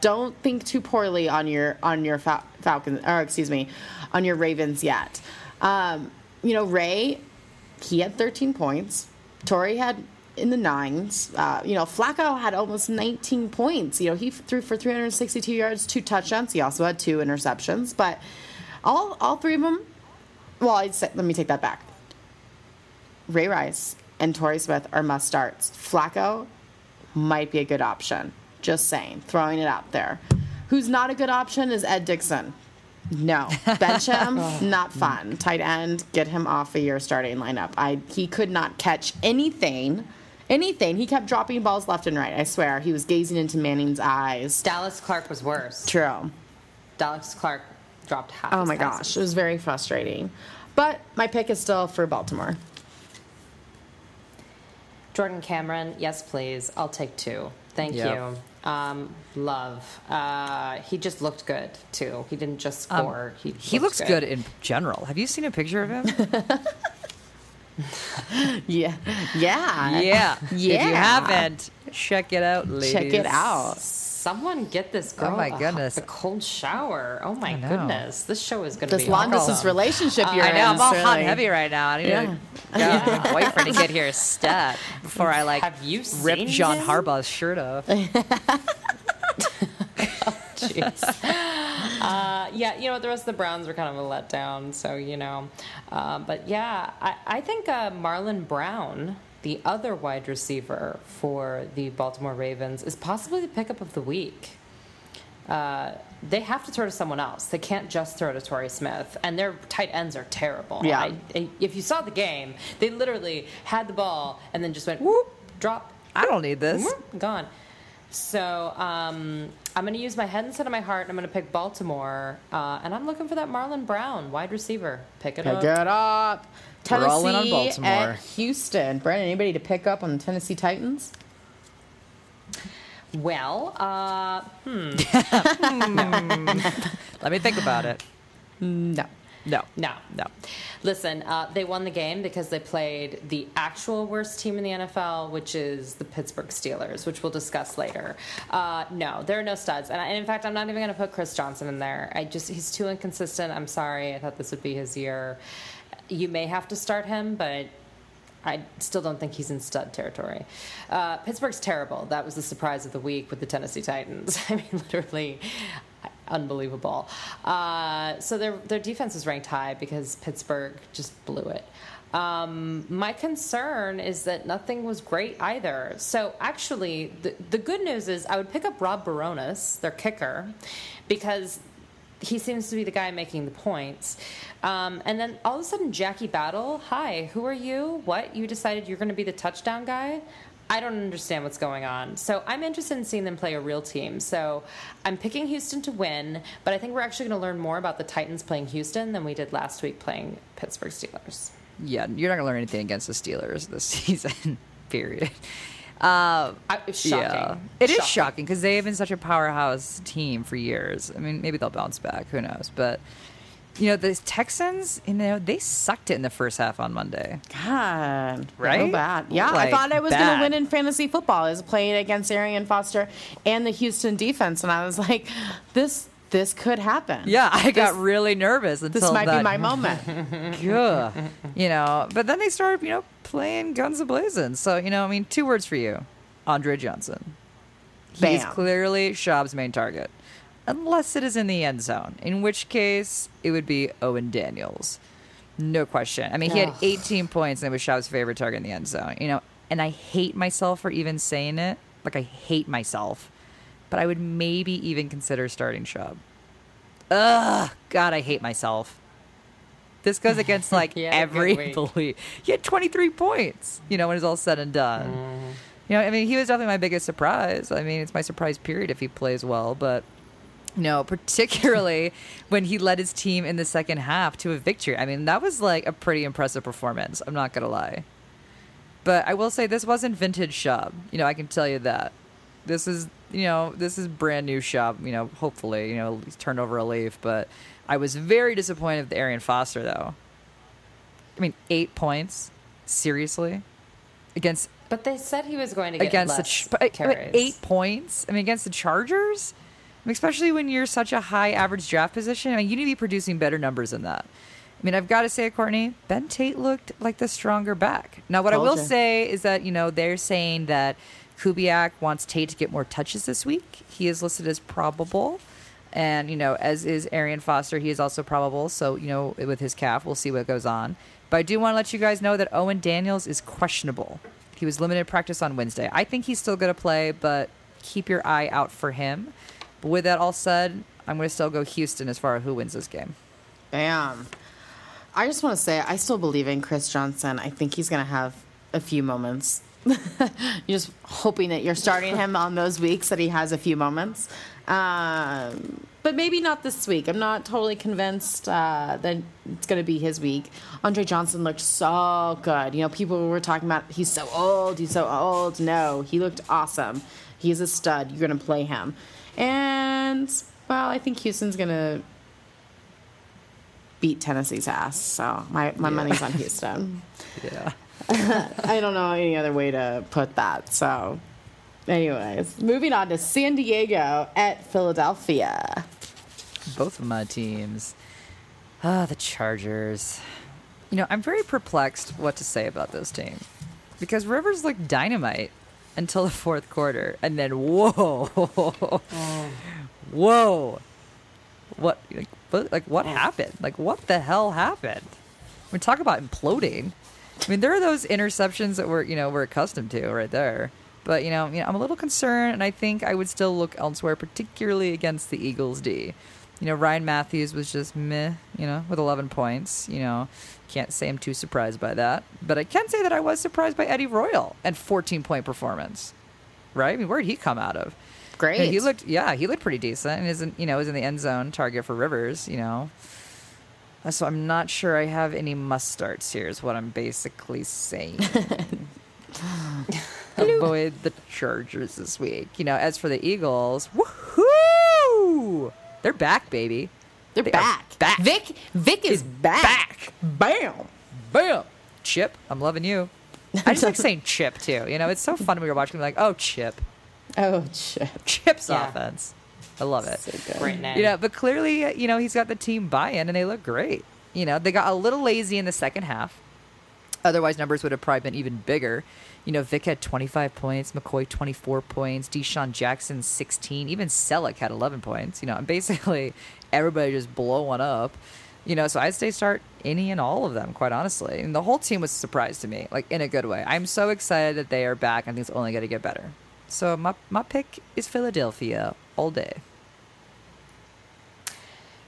don't think too poorly on your on your Fal- Falcons or excuse me, on your Ravens yet. Um, you know, Ray, he had 13 points. Torrey had in the nines. Uh, you know, Flacco had almost 19 points. You know, he threw for 362 yards, two touchdowns. He also had two interceptions. But all all three of them. Well, I'd say, let me take that back. Ray Rice and Torrey Smith are must starts. Flacco might be a good option. Just saying, throwing it out there. Who's not a good option is Ed Dickson. No, bench *laughs* him. not fun. Tight end, get him off of your starting lineup. I he could not catch anything, anything. He kept dropping balls left and right. I swear, he was gazing into Manning's eyes. Dallas Clark was worse. True. Dallas Clark dropped half. Oh his my passes. gosh, it was very frustrating. But my pick is still for Baltimore. Jordan Cameron, yes, please. I'll take two. Thank Yep. you. Um, love. Uh, he just looked good too. He didn't just Um, score. he He looks good in general. Have you seen a picture of him? *laughs* Yeah, yeah, yeah. If you haven't, check it out, ladies. Check it out. Someone get this girl Oh my a- goodness. a, cold shower. Oh my goodness. This show is going to This be long awesome. distance relationship you're I know. in. I'm all is hot and heavy right now. I need Yeah. to get my boyfriend to get here stat *laughs* before I like Have you rip John him? Harbaugh's shirt off. *laughs* Uh, yeah, you know, the rest of the Browns were kind of a letdown. So, you know. Uh, but yeah, I, I think uh, Marlon Brown, the other wide receiver for the Baltimore Ravens, is possibly the pickup of the week. Uh, they have to throw to someone else. They can't just throw to Torrey Smith, and their tight ends are terrible. Yeah. I, I- if you saw the game, they literally had the ball and then just went whoop, drop, I don't need this. whoop, gone. So um, I'm going to use my head instead of my heart, and I'm going to pick Baltimore. Uh, and I'm looking for that Marlon Brown, wide receiver. Pick it Pick up. it up. We're all in on Tennessee Baltimore. at Houston. Brandon, anybody to pick up on the Tennessee Titans? Well, uh, *laughs* *laughs* Let me think about it. No. No. no. No. Listen, uh, they won the game because they played the actual worst team in the NFL, which is the Pittsburgh Steelers, which we'll discuss later. Uh, no, there are no studs, and, I, and in fact, I'm not even going to put Chris Johnson in there. I just he's too inconsistent. I'm sorry. I thought this would be his year. You may have to start him, but I still don't think he's in stud territory. Uh, Pittsburgh's terrible. That was the surprise of the week with the Tennessee Titans. *laughs* I mean, literally unbelievable. Uh, so their their defense is ranked high because Pittsburgh just blew it. Um, my concern is that nothing was great either. So actually, the, the good news is I would pick up Rob Bironas, their kicker, because he seems to be the guy making the points. Um, and then all of a sudden, Jackie Battle, hi, who are you? What? You decided you're going to be the touchdown guy? I don't understand what's going on. So I'm interested in seeing them play a real team. So I'm picking Houston to win, but I think we're actually going to learn more about the Titans playing Houston than we did last week playing Pittsburgh Steelers. Yeah, you're not gonna learn anything against the Steelers this *laughs* season. Period. Uh, I, it's shocking. Yeah, it is shocking because they have been such a powerhouse team for years. I mean, maybe they'll bounce back. Who knows? But you know, the Texans, you know, they sucked it in the first half on Monday. God, Right? So bad. Yeah, Like, I thought I was going to win in fantasy football. I was playing against Arian Foster and the Houston defense, and I was like, this this could happen. Yeah, I got really nervous until This might that be my moment. *laughs* Ugh. you know, but then they started, you know, playing guns a blazing. So, you know, I mean, two words for you Andre Johnson. He's Bam. clearly Schaub's main target, unless it is in the end zone, in which case it would be Owen Daniels. No question. I mean, he had 18 points and it was Schaub's favorite target in the end zone, you know, and I hate myself for even saying it. Like, I hate myself, but I would maybe even consider starting Schaub. Ugh, God, I hate myself. This goes against *laughs* like Yeah, every belief. He had 23 points, you know, when it's all said and done. You know, I mean, he was definitely my biggest surprise. I mean, it's my surprise period if he plays well, but no, particularly when he led his team in the second half to a victory. I mean, that was like a pretty impressive performance. I'm not going to lie. But I will say this wasn't vintage Schaub. You know, I can tell you that. This is, you know, this is brand new Schaub, you know, hopefully, you know, he's turned over a leaf, but I was very disappointed with Arian Foster though. I mean, 8 points? Seriously? Against But they said he was going to get against the ch- but, but carries. eight points. I mean, against the Chargers, especially when you're such a high average draft position. I mean, you need to be producing better numbers than that. I mean, I've got to say, Courtney, Ben Tate looked like the stronger back. Now, what I will you. say is that you know they're saying that Kubiak wants Tate to get more touches this week. He is listed as probable. And, you know, as is Arian Foster, he is also probable. So, you know, with his calf, we'll see what goes on. But I do want to let you guys know that Owen Daniels is questionable. He was limited practice on Wednesday. I think he's still going to play, but keep your eye out for him. But with that all said, I'm going to still go Houston as far as who wins this game. Bam. I just want to say, I still believe in Chris Johnson. I think he's going to have a few moments. you're *laughs* just hoping that you're starting him on those weeks that he has a few moments. Um, but maybe not this week. I'm not totally convinced uh, that it's going to be his week. Andre Johnson looked so good. You know, people were talking about he's so old, he's so old. No, he looked awesome. He's a stud. You're going to play him. And, well, I think Houston's going to beat Tennessee's ass. So my, my money's on Houston. *laughs* Yeah. *laughs* I don't know any other way to put that. So, anyways, moving on to San Diego at Philadelphia. Both of my teams. Ah, the Chargers. You know, I'm very perplexed what to say about this team. Because Rivers looked dynamite until the fourth quarter. And then, whoa. Oh. Whoa. What, like, what, like, what oh. happened? Like, what the hell happened? We talk about imploding. I mean, there are those interceptions that we're, you know, we're accustomed to right there. But, you know, you know, I'm a little concerned, and I think I would still look elsewhere, particularly against the Eagles D. You know, Ryan Mathews was just meh, you know, with 11 points. You know, can't say I'm too surprised by that. But I can say that I was surprised by Eddie Royal and 14 point performance. right? I mean, where did he come out of? Great. He looked. Yeah, he looked pretty decent, and isn't you know was in the end zone target for Rivers. You know, Uh, so I'm not sure I have any must starts here. Is what I'm basically saying. *laughs* Avoid the Chargers this week. You know, as for the Eagles, woohoo! They're back, baby. They're They back. back. Vick Vick is Is back. back. Bam. Bam! Chip, I'm loving you. I just like saying *laughs* Chip too. You know, it's so fun when you're watching. Like, oh, Chip, Oh Chip. Chip's Yeah. offense. I love it. So good. Great name. You know, but clearly, uh, you know, he's got the team buy-in, and they look great. You know, they got a little lazy in the second half. Otherwise, numbers would have probably been even bigger. You know, Vick had 25 points, McCoy 24 points, DeSean Jackson 16, even Celek had 11 points. You know, and *laughs* basically everybody just blowing up. You know, so I'd say start any and all of them, quite honestly. And the whole team was a surprise to me, like in a good way. I'm so excited that they are back. I think it's only going to get better. So my my pick is Philadelphia all day.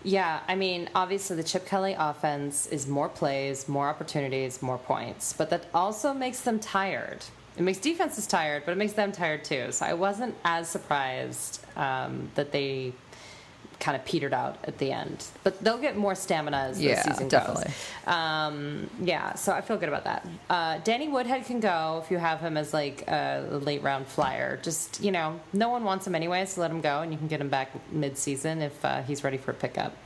Yeah, I mean, obviously the Chip Kelly offense is more plays, more opportunities, more points, but that also makes them tired. It makes defenses tired, but it makes them tired too. So I wasn't as surprised um, that they kind of petered out at the end. But they'll get more stamina as Yeah, the season definitely. goes. Um, yeah, so I feel good about that. Uh, Danny Woodhead can go if you have him as like a late round flyer. Just you know, no one wants him anyway, so let him go, and you can get him back mid season if uh, he's ready for a pickup.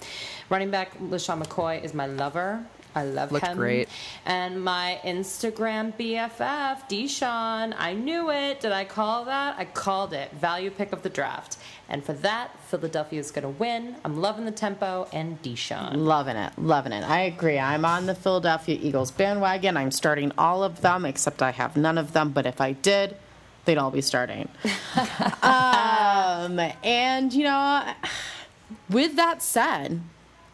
Running back LeSean McCoy is my lover. I love Looked him. great. And my Instagram BFF, DeSean, I knew it. Did I call that? I called it. Value pick of the draft. And for that, Philadelphia is going to win. I'm loving the tempo and DeSean. Loving it, loving it. I agree. I'm on the Philadelphia Eagles bandwagon. I'm starting all of them, except I have none of them. But if I did, they'd all be starting. *laughs* um, and you know, with that said,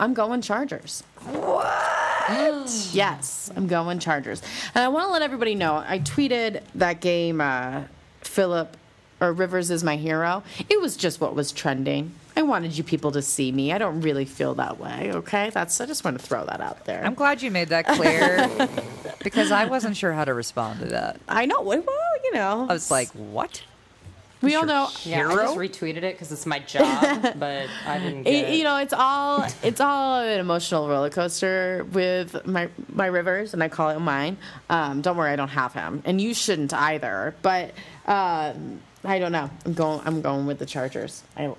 I'm going Chargers. What? yes, I'm going Chargers. And I want to let everybody know. I tweeted that game. Uh, Philip or Rivers is my hero. It was just what was trending. I wanted you people to see me. I don't really feel that way. Okay, that's. I just want to throw that out there. I'm glad you made that clear because I wasn't sure how to respond to that. I know. Well, you know. I was like, "What?" We all Sure. know. Yeah, I just retweeted it because it's my job, *laughs* but I didn't get It, you know, it's all it's all an emotional roller coaster with my my Rivers, and I call it mine. Um, don't worry, I don't have him, and you shouldn't either. But um, I don't know. I'm going. I'm going with the Chargers. I,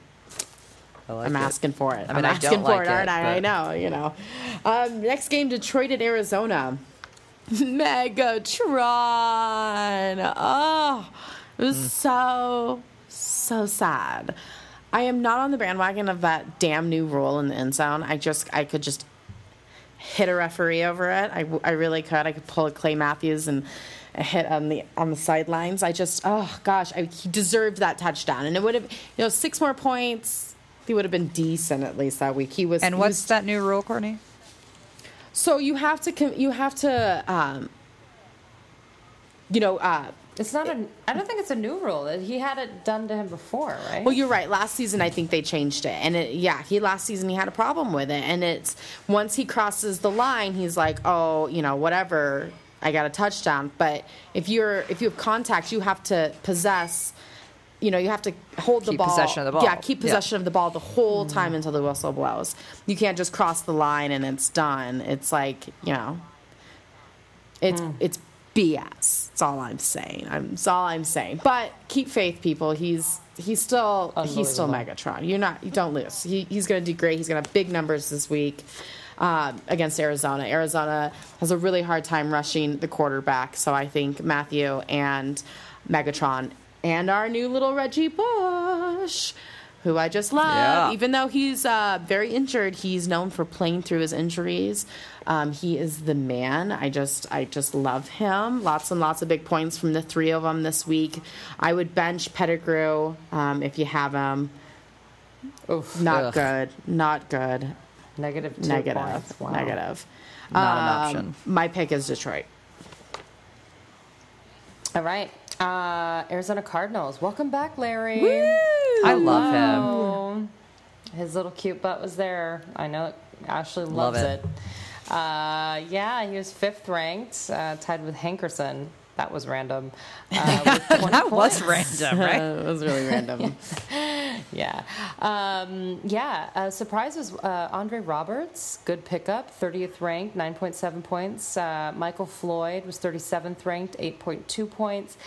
I like I'm it. asking for it. I mean, I'm I asking don't for like it, aren't it, I? I know. You know. Um, next game, Detroit at Arizona. *laughs* Megatron. Oh, it was so so sad. I am not on the bandwagon of that damn new rule in the end zone. I just I could just hit a referee over it. I, I really could. I could pull a Clay Matthews and a hit on the on the sidelines. I just oh gosh, I, he deserved that touchdown, and it would have you know six more points. He would have been decent at least that week. He was. And what's was- that new rule, Courtney? so you have to you have to um, you know uh, It's not a. I don't think it's a new rule. He had it done to him before, right? Well, you're right. Last season, I think they changed it, and it, yeah, he last season he had a problem with it, and it's once he crosses the line, he's like, oh, you know, whatever, I got a touchdown. But if you're if you have contact, you have to possess. You know, you have to hold the Keep ball. possession of the ball. Yeah, keep Yeah. possession of the ball the whole mm-hmm. time until the whistle blows. You can't just cross the line and it's done. It's like you know, it's mm. it's BS. That's all I'm saying. I'm that's all I'm saying. But keep faith, people. He's he's still he's still Megatron. You're not you don't lose. He, he's going to do great. He's going to have big numbers this week um, against Arizona. Arizona has a really hard time rushing the quarterback. So I think Matthew and Megatron and our new little Reggie Bush. Who I just love. Yeah. Even though he's uh, very injured, he's known for playing through his injuries. Um, he is the man. I just, I just love him. Lots and lots of big points from the three of them this week. I would bench Pettigrew um, if you have him. Oof. Not Ugh. good. Not good. Negative two Negative. points. Wow. Negative. Not an Um, option. My pick is Detroit. All right. Uh, Arizona Cardinals. Welcome back, Larry. I love him. His little cute butt was there. I know Ashley Love loves it. it. Uh, yeah, he was fifth ranked, uh, tied with Hankerson. That was random. Uh, *laughs* with 20 that was random, right? *laughs* it was really random. *laughs* Yeah. Um, yeah. Uh, surprise was uh, Andre Roberts. Good pickup. 30th ranked, 9.7 points. Uh, Michael Floyd was 37th ranked, 8.2 points.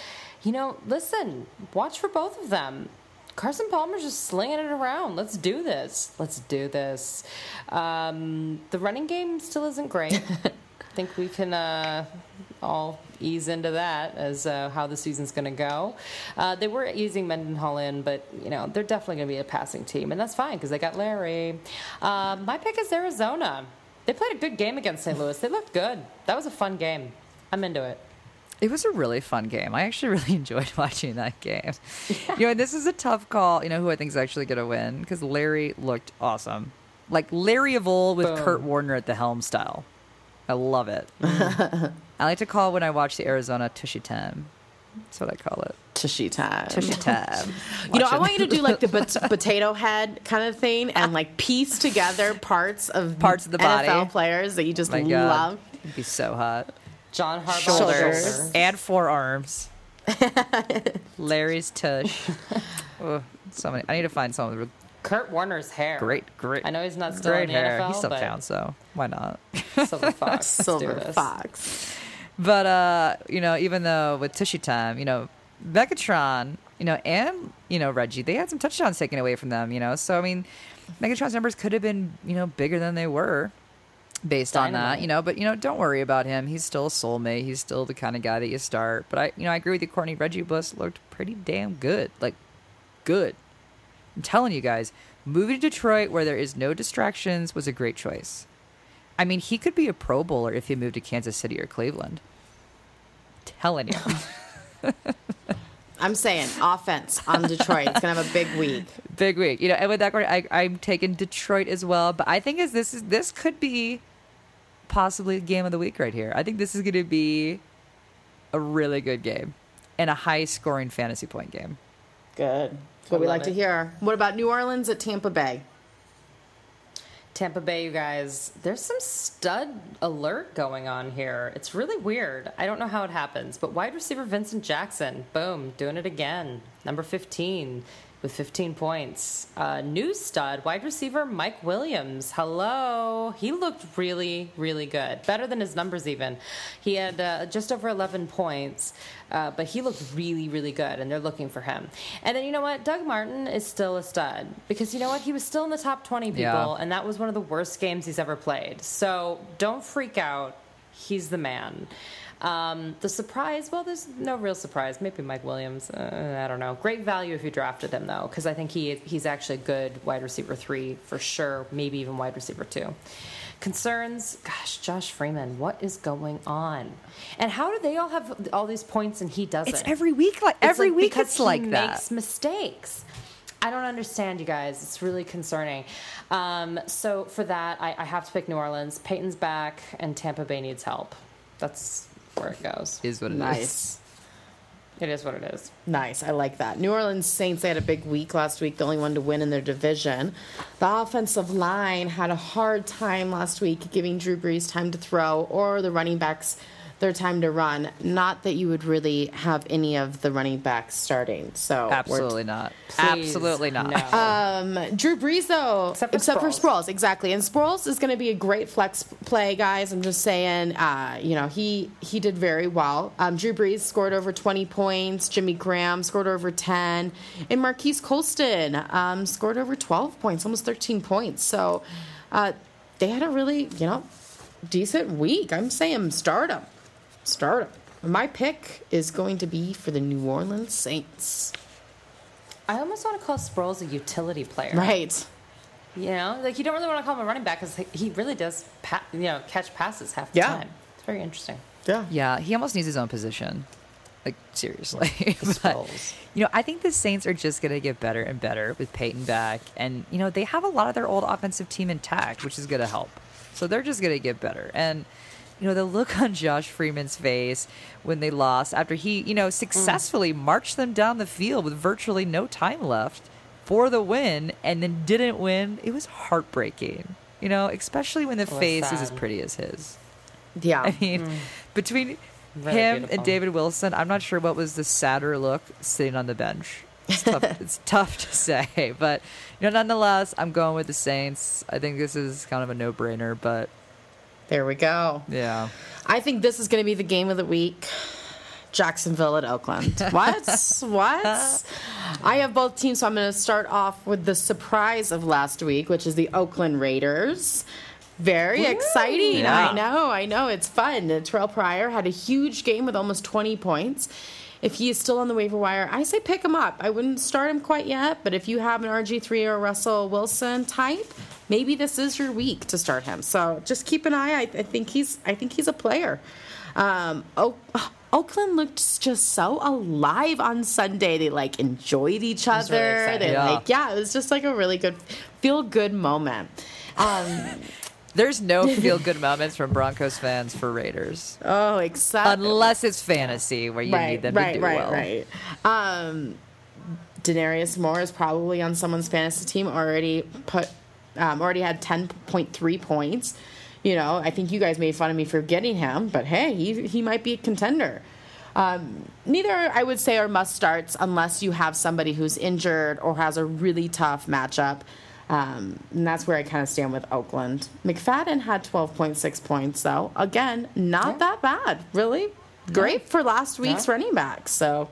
You know, listen, watch for both of them. Carson Palmer's just slinging it around. Let's do this. Let's do this. Um, the running game still isn't great. *laughs* I think we can uh, all ease into that as uh, how the season's going to go. Uh, they were using Mendenhall in, but you know they're definitely going to be a passing team, and that's fine because they got Larry. Uh, my pick is Arizona. They played a good game against St. Louis. They looked good. That was a fun game. I'm into it. It was a really fun game. I actually *laughs* really enjoyed *laughs* watching that game. You know, and this is a tough call. You know who I think is actually going to win because Larry looked awesome, like Larry of old with Boom. Kurt Warner at the helm style. I love it. *laughs* I like to call when I watch the Arizona Tushy Time. That's what I call it. Tushy time. Tushy Time. You know, I want you to do like the pot- potato head kind of thing and like piece together parts of Parts of the NFL body. players that you just love. it'd be so hot. John Harbaugh Shoulders. shoulders. and forearms. *laughs* Larry's tush. Ugh, so many. I need to find someone with Kurt Warner's hair. great, great. I know he's not still great in the hair. NFL, he still but counts, so why not? Silver *laughs* Fox. Let's do Silver this. fox. But uh, you know, even though with Tushy Time, you know, Megatron, you know, and you know Reggie, they had some touchdowns taken away from them. You know, so I mean, Megatron's numbers could have been you know bigger than they were based on that. You know, but you know, don't worry about him. He's still a soulmate. He's still the kind of guy that you start. But I, you know, I agree with you, Courtney. Reggie Bush looked pretty damn good. Like, good. I'm telling you guys, moving to Detroit where there is no distractions was a great choice. I mean, he could be a Pro Bowler if he moved to Kansas City or Cleveland. Telling you. *laughs* I'm saying offense on Detroit. It's gonna have a big week. Big week. You know, and with that, I, I'm taking Detroit as well. But I think is this is this could be possibly game of the week right here. I think this is going to be a really good game and a high scoring fantasy point game. Good. That's what I we love like to hear. What about New Orleans at Tampa Bay? Tampa Bay, you guys, there's some stud alert going on here. It's really weird. I don't know how it happens, but wide receiver Vincent Jackson, boom, doing it again. Number 15 with 15 points. Uh, new stud, wide receiver Mike Williams. Hello. He looked really, really good. Better than his numbers, even. He had uh, just over 11 points, uh, but he looked really, really good, and they're looking for him. And then you know what? Doug Martin is still a stud because you know what? He was still in the top 20 people, Yeah. and that was one of the worst games he's ever played. So don't freak out. He's the man. Um, the surprise, well, there's no real surprise. Maybe Mike Williams. Uh, I don't know. Great value if you drafted him, though, because I think he he's actually a good wide receiver three for sure. Maybe even wide receiver two. Concerns, gosh, Josh Freeman, what is going on? And how do they all have all these points and he doesn't? It's every week like every like week because it's he like that. makes mistakes. I don't understand, you guys. It's really concerning. Um, so for that, I, I have to pick New Orleans. Payton's back, and Tampa Bay needs help. That's where it goes. Is what it is. Nice. It is what it is. Nice. I like that. New Orleans Saints, they had a big week last week, the only one to win in their division. The offensive line had a hard time last week giving Drew Brees time to throw or the running backs their time to run. Not that you would really have any of the running backs starting. So we're- Absolutely not. Please, Absolutely not. no. Um, Drew Brees, though, Except for except for Sproles. Sproles, exactly. And Sproles is going to be a great flex play, guys. I'm just saying, uh, you know, he he did very well. Um, Drew Brees scored over 20 points. Jimmy Graham scored over 10, and Marques Colston um, scored over 12 points, almost 13 points. So uh, they had a really, you know, decent week. I'm saying start them, start them. My pick is going to be for the New Orleans Saints. I almost want to call Sproles a utility player. Right. You know, like you don't really want to call him a running back because he really does, pa- you know, catch passes half the Yeah. time. It's very interesting. Yeah. Yeah, he almost needs his own position. Like seriously. *laughs* but, you know, I think the Saints are just going to get better and better with Payton back, and you know they have a lot of their old offensive team intact, which is going to help. So they're just going to get better. And you know the look on Josh Freeman's face when they lost after he, you know, successfully marched them down the field with virtually no time left for the win, and then didn't win. It was heartbreaking. You know, especially when the face is as pretty as his. Yeah. *laughs* I mean, between Really him beautiful. and David Wilson. I'm not sure what was the sadder look sitting on the bench. It's tough, *laughs* it's tough to say, but you know, nonetheless, I'm going with the Saints. I think this is kind of a no-brainer, but There we go. yeah. I think this is going to be the game of the week. Jacksonville at Oakland. *laughs* What? what? *laughs* I have both teams, so I'm going to start off with the surprise of last week, which is the Oakland Raiders. Very exciting. Yeah. I know, I know. It's fun. Terrelle Pryor had a huge game with almost 20 points. If he is still on the waiver wire, I say pick him up. I wouldn't start him quite yet, but if you have an RG3 or Russell Wilson type, maybe this is your week to start him. So just keep an eye. I, I think he's I think he's a player. Um, o- Oakland looked just so alive on Sunday. They like enjoyed each was really other. they Yeah. like yeah, it was just like a really good feel good moment. Um, *laughs* There's no *laughs* feel-good moments from Broncos fans for Raiders, oh, except unless it's fantasy where you need them right, to do right, well. right. Um, Denarius Moore is probably on someone's fantasy team already put um, already had ten point three points. You know, I think you guys made fun of me for getting him, but hey, he he might be a contender. Um, neither I would say are must starts unless you have somebody who's injured or has a really tough matchup. Um, and that's where I kind of stand with Oakland. McFadden had 12.6 points, though. Again, not Yeah. that bad, really. Great for last week's No. running back. So,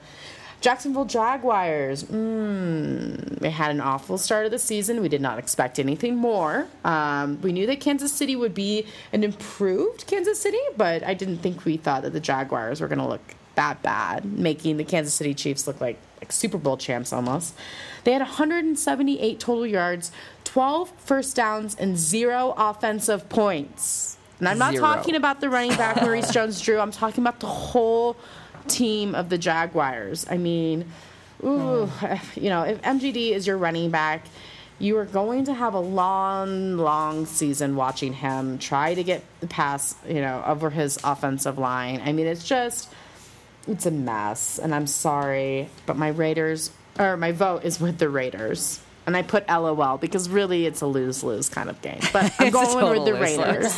Jacksonville Jaguars. Mm, they had an awful start of the season. We did not expect anything more. Um, we knew that Kansas City would be an improved Kansas City, but I didn't think we thought that the Jaguars were going to look that bad, making the Kansas City Chiefs look like, like Super Bowl champs almost. They had 178 total yards, 12 first downs, and zero offensive points. And I'm not Zero. talking about the running back Maurice *laughs* Jones-Drew. I'm talking about the whole team of the Jaguars. I mean, ooh, hmm. you know, if MJD is your running back, you are going to have a long, long season watching him try to get the pass, you know, over his offensive line. I mean, it's just, it's a mess. And I'm sorry, but my Raiders, or my vote is with the Raiders. And I put LOL because really it's a lose lose kind of game. But I'm *laughs* going with the. Raiders.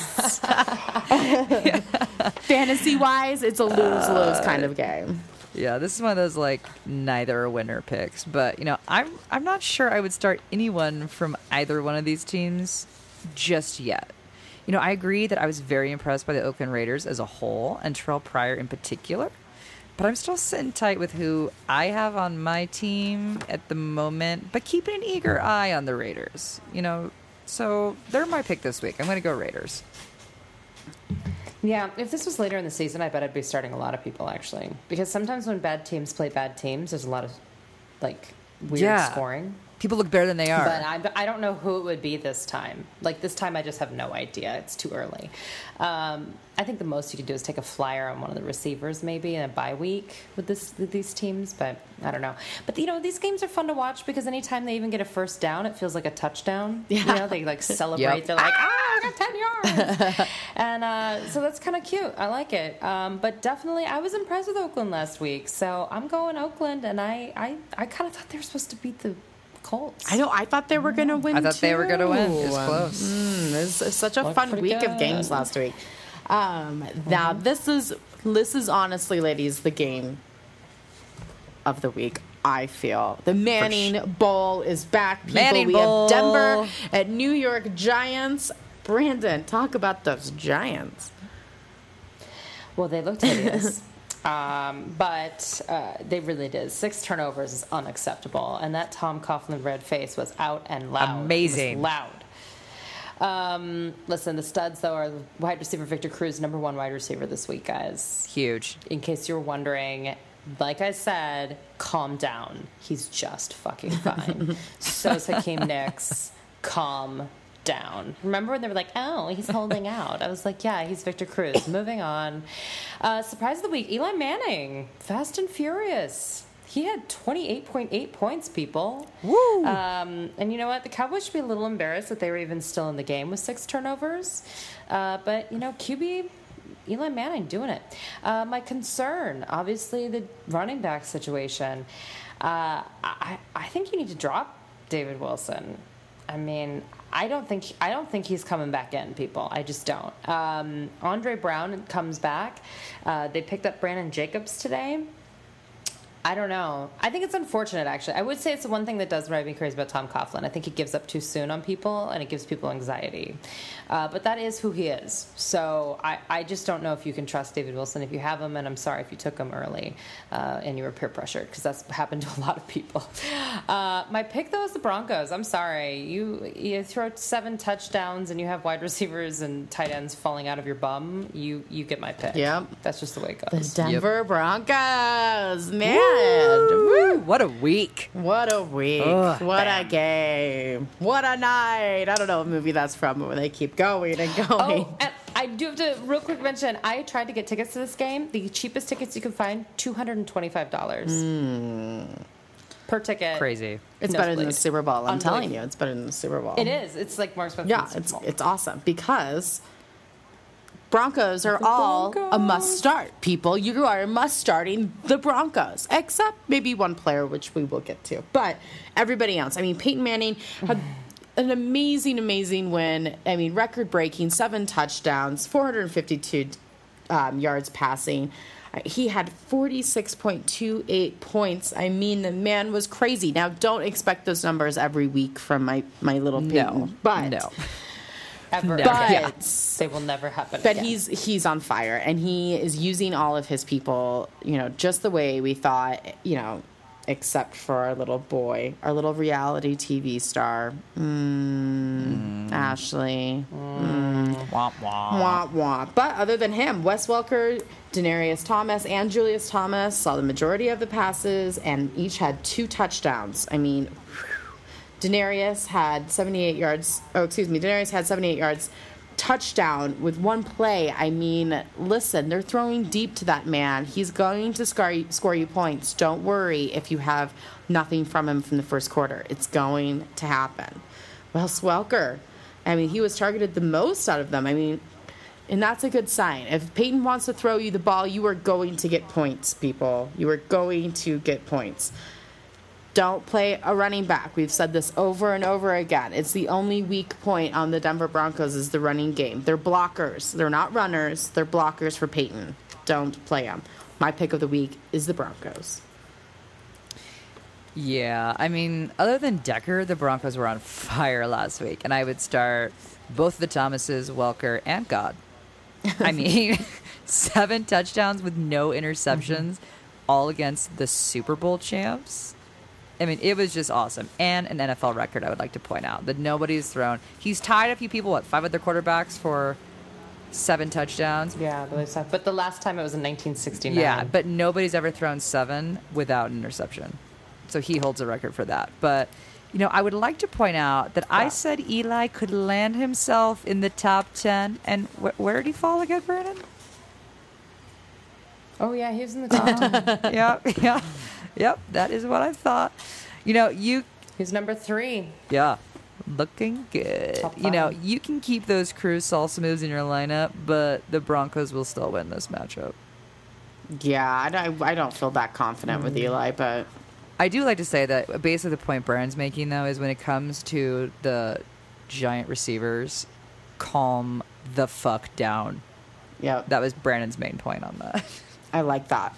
*laughs* Fantasy wise, it's a lose lose kind of game. Yeah, this is one of those like neither a winner picks, but you know, I'm I'm not sure I would start anyone from either one of these teams just yet. You know, I agree that I was very impressed by the Oakland Raiders as a whole and Terrelle Pryor in particular, but I'm still sitting tight with who I have on my team at the moment, but keeping an eager eye on the Raiders. You know, so they're my pick this week. I'm going to go Raiders. Yeah, if this was later in the season, I bet I'd be starting a lot of people actually. Because sometimes when bad teams play bad teams, there's a lot of like weird Yeah. scoring. People look better than they are. But I, I don't know who it would be this time. Like this time, I just have no idea. It's too early. Um, I think the most you could do is take a flyer on one of the receivers, maybe in a bye week with this with these teams. But I don't know. But you know, these games are fun to watch because anytime they even get a first down, it feels like a touchdown. *laughs* Yeah. You know, they like celebrate. Yep. They're like, ah, I got ten yards, *laughs* and uh, so that's kind of cute. I like it. Um, but definitely, I was impressed with Oakland last week, so I'm going Oakland, and I I, I kind of thought they were supposed to beat the Colts. I know. I thought they were going to win. I thought they were going to win. It was close. Mm, it's, it's such a Looked fun pretty week of games last week. Um, Now this is this is honestly, ladies, the game of the week. I feel the Manning Bowl is back. People, Manning we Bowl. have Denver at New York Giants. Brandon, talk about those Giants. Well, they looked hideous. *laughs* um, but uh, they really did. Six turnovers is unacceptable. And that Tom Coughlin red face was out and loud. Amazing. loud. Um, listen, the studs, though, are wide receiver Victor Cruz, number one wide receiver this week, guys. Huge. In case you're wondering, like I said, calm down. He's just fucking fine. *laughs* So's Hakeem Nicks. Calm down. Remember when they were like, oh, he's holding out? I was like, yeah, he's Victor Cruz. *coughs* Moving on. Uh, surprise of the week Eli Manning. Fast and Furious. He had 28.8 points, people. Woo! Um, and you know what? The Cowboys should be a little embarrassed that they were even still in the game with six turnovers. Uh, but, you know, QB Eli Manning doing it. Uh, my concern, obviously, the running back situation. Uh, I, I think you need to drop David Wilson. I mean, I don't think I don't think he's coming back in. People, I just don't. Um, Andre Brown comes back. Uh, they picked up Brandon Jacobs today. I don't know. I think it's unfortunate, actually. I would say it's the one thing that does drive me crazy about Tom Coughlin. I think he gives up too soon on people, and it gives people anxiety. Uh, but that is who he is. So I, I just don't know if you can trust David Wilson if you have him, and I'm sorry if you took him early uh, and you were peer pressured, because that's happened to a lot of people. *laughs* Uh, my pick, though, is the Broncos. I'm sorry. You, you throw seven touchdowns and you have wide receivers and tight ends falling out of your bum, you, you get my pick. Yep. That's just the way it goes. The goes. Denver Broncos, man. Woo. What a week. What a week. Ugh, what bam. a game. What a night. I don't know what movie that's from, but they keep going and oh, going. Oh, and I do have to real quick mention. I tried to get tickets to this game. The cheapest tickets you can find, two hundred and twenty-five dollars hmm. per ticket. Crazy. it's better than the. Super Bowl. I'm telling Unbelievable. you, it's better than the Super Bowl. It is. It's like more expensive. Yeah, than it's Bowl. it's awesome because Broncos are all a must start. People, you are must starting the Broncos, except maybe one player, which we will get to. But everybody else, I mean, Peyton Manning had *sighs* an amazing, amazing win. I mean, record breaking, seven touchdowns, 452 um, yards passing. Uh, He had 46.28 points. I mean, the man was crazy. Now, don't expect those numbers every week from my, my little Peyton. No. but no. Ever. But- again. they will never happen. but again. he's he's on fire and he is using all of his people you know just the way we thought you know except for our little boy our little reality tv star mm, mm. ashley mm. mm. Womp womp. wah, wah. but other than him wes welker demaryius thomas and julius thomas saw the majority of the passes and each had two touchdowns i mean Demaryius had 78 yards. Oh, excuse me. Demaryius had 78 yards touchdown with one play. I mean, listen, they're throwing deep to that man. He's going to score, score you points. Don't worry if you have nothing from him from the first quarter. It's going to happen. Well, Swelker, I mean, he was targeted the most out of them. I mean, and that's a good sign. If Peyton wants to throw you the ball, you are going to get points, people. You are going to get points don't play a running back. We've said this over and over again. It's the only weak point on the Denver Broncos is the running game. They're blockers. They're not runners. They're blockers for Peyton. Don't play them. My pick of the week is the Broncos. Yeah, I mean, other than Decker, the Broncos were on fire last week, and I would start both the Thomases, Welker, and God. I *laughs* mean, *laughs* seven touchdowns with no interceptions, mm-hmm. all against the Super Bowl champs. I mean, it was just awesome, and an NFL record. I would like to point out that nobody's thrown. He's tied a few people. What five other quarterbacks for seven touchdowns? yeah, I believe so. But the last time it was in 1969. Yeah, but nobody's ever thrown seven without an interception. So he holds a record for that. But, you know, I would like to point out that I said Eli could land himself in the top 10. And wh- where did he fall again, Brandon? oh yeah, he was in the top. *laughs* ten. yeah, yeah. Yep, that is what I thought. You know, you, He's number three. yeah, looking good. You know, you can keep those Cruz salsa moves in your lineup, but the Broncos will still win this matchup. Yeah, I don't, I don't feel that confident with hmm. Eli, but I do like to say that basically the point Brian's making though is when it comes to the giant receivers, calm the fuck down. yeah, That was Brandon's main point on that. *laughs* I like that.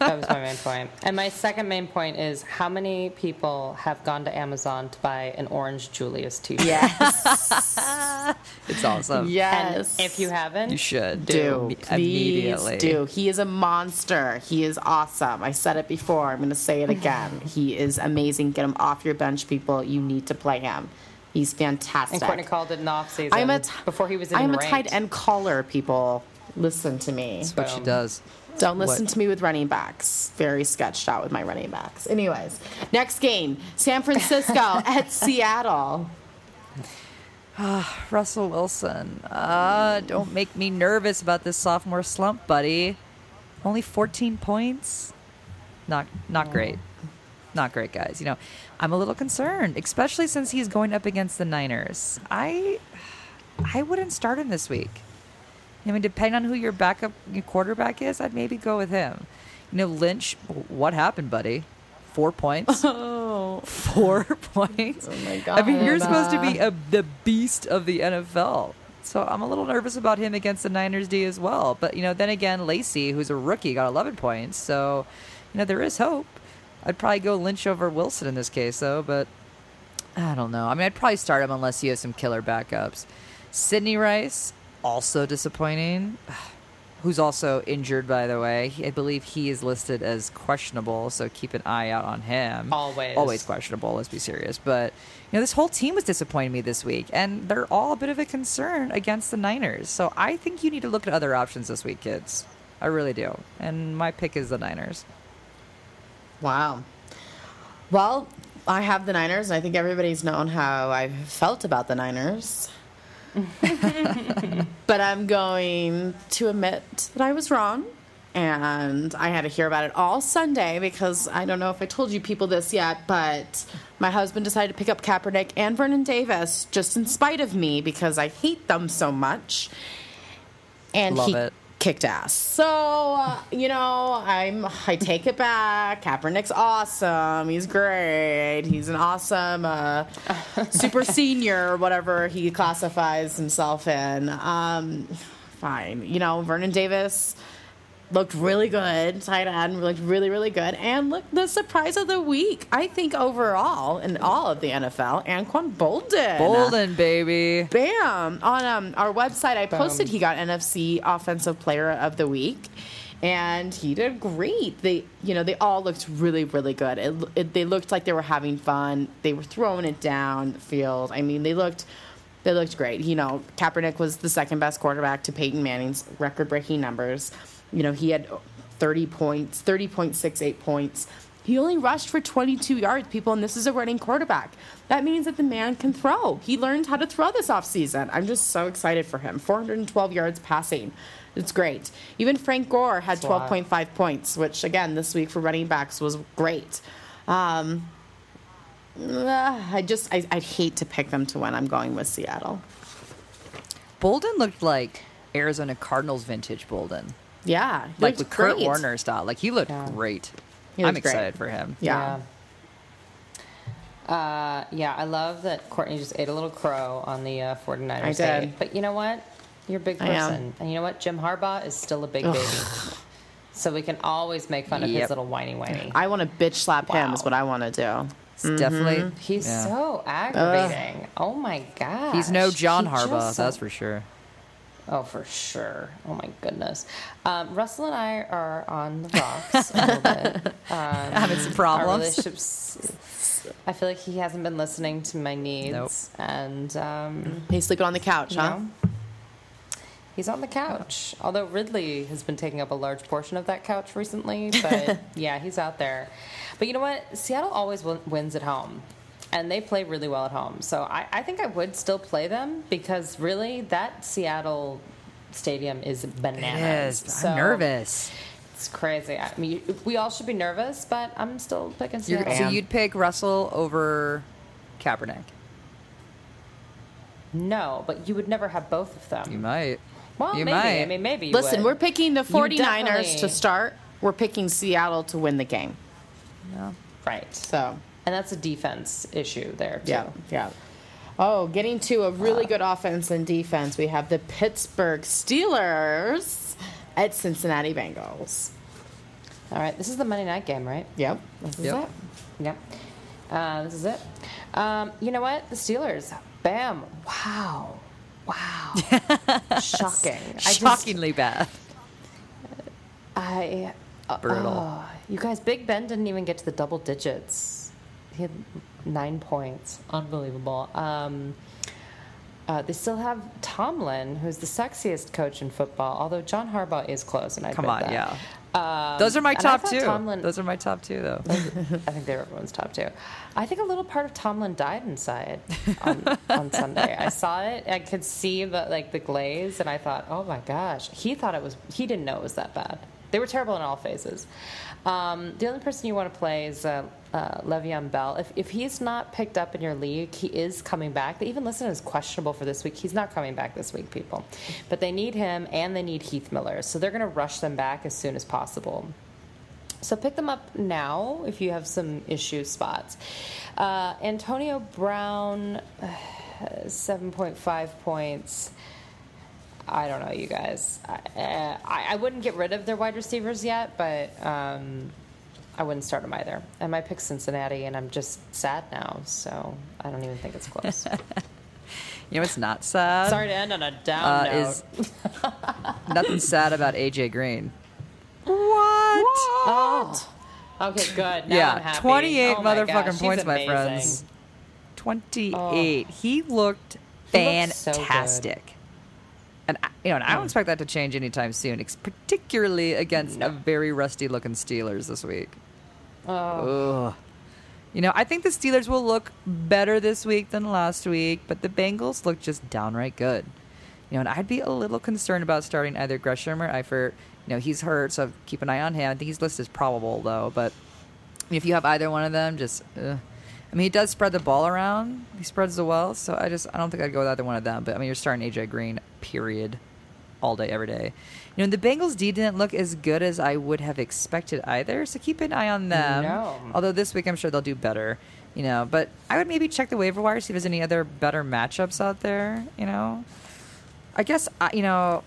That was my main point. And my second main point is how many people have gone to Amazon to buy an orange Julius t-shirt? Yes. *laughs* It's awesome. And yes. if you haven't, You should do. Imme- Please immediately. do. He is a monster. He is awesome. I said it before. I'm going to say it again. *sighs* he is amazing. Get him off your bench, people. You need to play him. He's fantastic. and Courtney called it in off season. I'm a t- before he was even I'm a tight end caller, people. Listen to me. That's what she does. Don't listen What? to me with running backs. Very sketched out with my running backs. Anyways, next game San Francisco *laughs* at Seattle. Russell Wilson. Uh, don't make me nervous about this sophomore slump, buddy. Only 14 points. Not not great. Not great, guys. You know, I'm a little concerned, especially since he's going up against the Niners. I I wouldn't start him this week. I mean, depending on who your backup your quarterback is, I'd maybe go with him. You know, Lynch, what happened, buddy? four points. Oh, *laughs* *laughs* Four points. oh my god. I mean, you're supposed to be a, the beast of the NFL. So I'm a little nervous about him against the Niners D as well. But, you know, then again, Lacy, who's a rookie, got 11 points. So, you know, there is hope. I'd probably go Lynch over Wilson in this case, though. But I don't know. I mean, I'd probably start him unless you have some killer backups. Sidney Rice, also disappointing. *sighs* Who's also injured, by the way. I believe he is listed as questionable, so keep an eye out on him. Always. Always questionable, let's be serious. But, you know, this whole team was disappointing me this week, and they're all a bit of a concern against the Niners. So I think you need to look at other options this week, kids. I really do. And my pick is the Niners. Wow. Well, I have the Niners, and I think everybody's known how I've felt about the Niners. *laughs* but I'm going to admit that I was wrong. And I had to hear about it all Sunday because I don't know if I told you people this yet, but my husband decided to pick up Kaepernick and Vernon Davis just in spite of me because I hate them so much. And Love he it. Kicked ass. So uh, you know, I'm I take it back. Kaepernick's awesome. He's great. He's an awesome uh, super *laughs* senior, or whatever he classifies himself in. Um, fine. You know, Vernon Davis looked really good. Tight end looked really, really good. And look, the surprise of the week, I think overall in all of the NFL, Anquan Boldin. Boldin, baby. Bam! On um, our website, I posted Boom. he got NFC Offensive Player of the Week, and he did great. They, you know, they all looked really, really good. It, it, they looked like they were having fun. They were throwing it down the field. I mean, they looked. They looked great. You know, Kaepernick was the second best quarterback to Peyton Manning's record-breaking numbers. You know, he had 30 points, 30.68 points. He only rushed for 22 yards, people, and this is a running quarterback. That means that the man can throw. He learned how to throw this offseason. I'm just so excited for him. 412 yards passing. It's great. Even Frank Gore had That's a lot. 12.5 points, which, again, this week for running backs was great. Um, uh, I just, I, I'd hate to pick them to win. I'm going with Seattle. Boldin looked like Arizona Cardinals vintage Boldin. Yeah. he Like looked with Kurt. Warner style. Like he looked Yeah. great. He I'm looked great. excited for him. Yeah. Yeah. Uh, yeah, I love that Courtney just ate a little crow on the uh, 49ers. I day. did. But you know what? You're a big I am. person. And you know what? Jim Harbaugh is still a big baby. So we can always make fun of Yep. his little whiny whiny. I want to bitch slap him, is what I want to do. It's definitely He's yeah. so aggravating. Oh my god. He's no John He Harbaugh, just- that's for sure. Oh, for sure. Oh my goodness. Um, Russell and I are on the rocks a little bit. *laughs* Um, Having some problems. our problems. relationships. I feel like he hasn't been listening to my needs, Nope. and um, He's sleeping on the couch, huh? know, he's on the couch. Although Ridley has been taking up a large portion of that couch recently, but *laughs* yeah, he's out there. But you know what? Seattle always win- wins at home. And they play really well at home. So I, I think I would still play them because really that Seattle stadium is bananas. Yes, So I'm nervous. It's crazy. I mean, we all should be nervous, but I'm still picking Seattle. so you'd pick Russell over Kaepernick. no, but you would never have both of them. You might. Well, you maybe. might. I mean, maybe. You Listen, would. we're picking the You 49ers definitely- to start. We're picking Seattle to win the game. No. right. So, And that's a defense issue there too. yeah, yeah. Oh, getting to a really good offense and defense, we have the Pittsburgh Steelers at Cincinnati Bengals. All right. This is the Monday night game, right? Yep, this is Yep. it. Yep. Uh, this is it. Um, you know what? The Steelers. Bam. Wow. Wow. *laughs* Shocking. I just- Shockingly bad. I. uh, Brutal. oh, you guys, Big Ben didn't even get to the double digits. He had nine points. Unbelievable. Um, uh, they still have Tomlin, who's the sexiest coach in football. Although John Harbaugh is close, and I Come on, that. yeah. Um, Those are my top two. Tomlin- Those are my top two, though. *laughs* I think they're everyone's top two. I think a little part of Tomlin died inside on, *laughs* on Sunday. I saw it. I could see the like the glaze, and I thought, oh my gosh, he thought it was. He didn't know it was that bad. They were terrible in all phases. Um, the only person you want to play is uh, uh, Le'Veon Bell. If, if he's not picked up in your league, he is coming back. They even listed him as questionable for this week. He's not coming back this week, people. But they need him, and they need Heath Miller, so they're going to rush them back as soon as possible. So pick them up now if you have some issue spots. Uh, Antonio Brown, *sighs* seven point five points. I don't know, you guys. I, uh, I, I wouldn't get rid of their wide receivers yet, but um, I wouldn't start them either. And I picked Cincinnati, and I'm just sad now, so I don't even think it's close. *laughs* You know it's not sad? Sorry to end on a down uh, note. is *laughs* nothing sad about AJ Green. What? Oh. Okay, good. Now yeah, I'm happy. 28 Oh motherfucking points, my friends. 28. He looked He looked fantastic. And I, you know, and I don't expect that to change anytime soon, ex- particularly against a very rusty looking Steelers this week. Oh. Ugh. You know, I think the Steelers will look better this week than last week, but the Bengals look just downright good. You know, and I'd be a little concerned about starting either Gresham or Eifert. You know, he's hurt, so keep an eye on him. I think his list is probable, though. But if you have either one of them, just. Uh, I mean, he does spread the ball around. He spreads the well, so I just I don't think I'd go with either one of them. But I mean, you're starting AJ Green, period, all day, every day. You know, the Bengals D didn't look as good as I would have expected either, so keep an eye on them. No. Although this week I'm sure they'll do better. You know, but I would maybe check the waiver wire see if there's any other better matchups out there. You know, I guess I, you know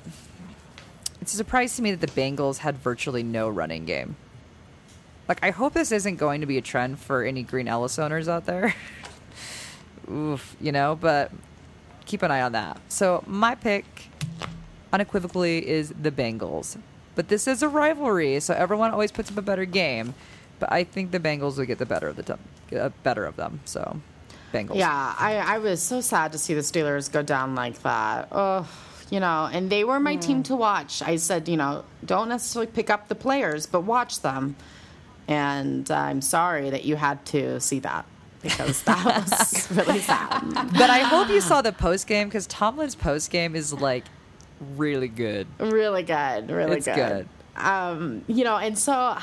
it's a surprise to me that the Bengals had virtually no running game. Like, I hope this isn't going to be a trend for any Green Ellis owners out there. *laughs* Oof, you know, but keep an eye on that. So, my pick unequivocally is the Bengals. But this is a rivalry, so everyone always puts up a better game. But I think the Bengals will get the better of the t- uh, better of them. So, Bengals. Yeah, I, I was so sad to see the Steelers go down like that. Oh, you know, and they were my team to watch. I said, you know, don't necessarily pick up the players, but watch them. And I'm sorry that you had to see that because that was *laughs* really sad. But I hope you saw the post game because Tomlin's post game is like really good. Really good, really It's good. Um, you know, and so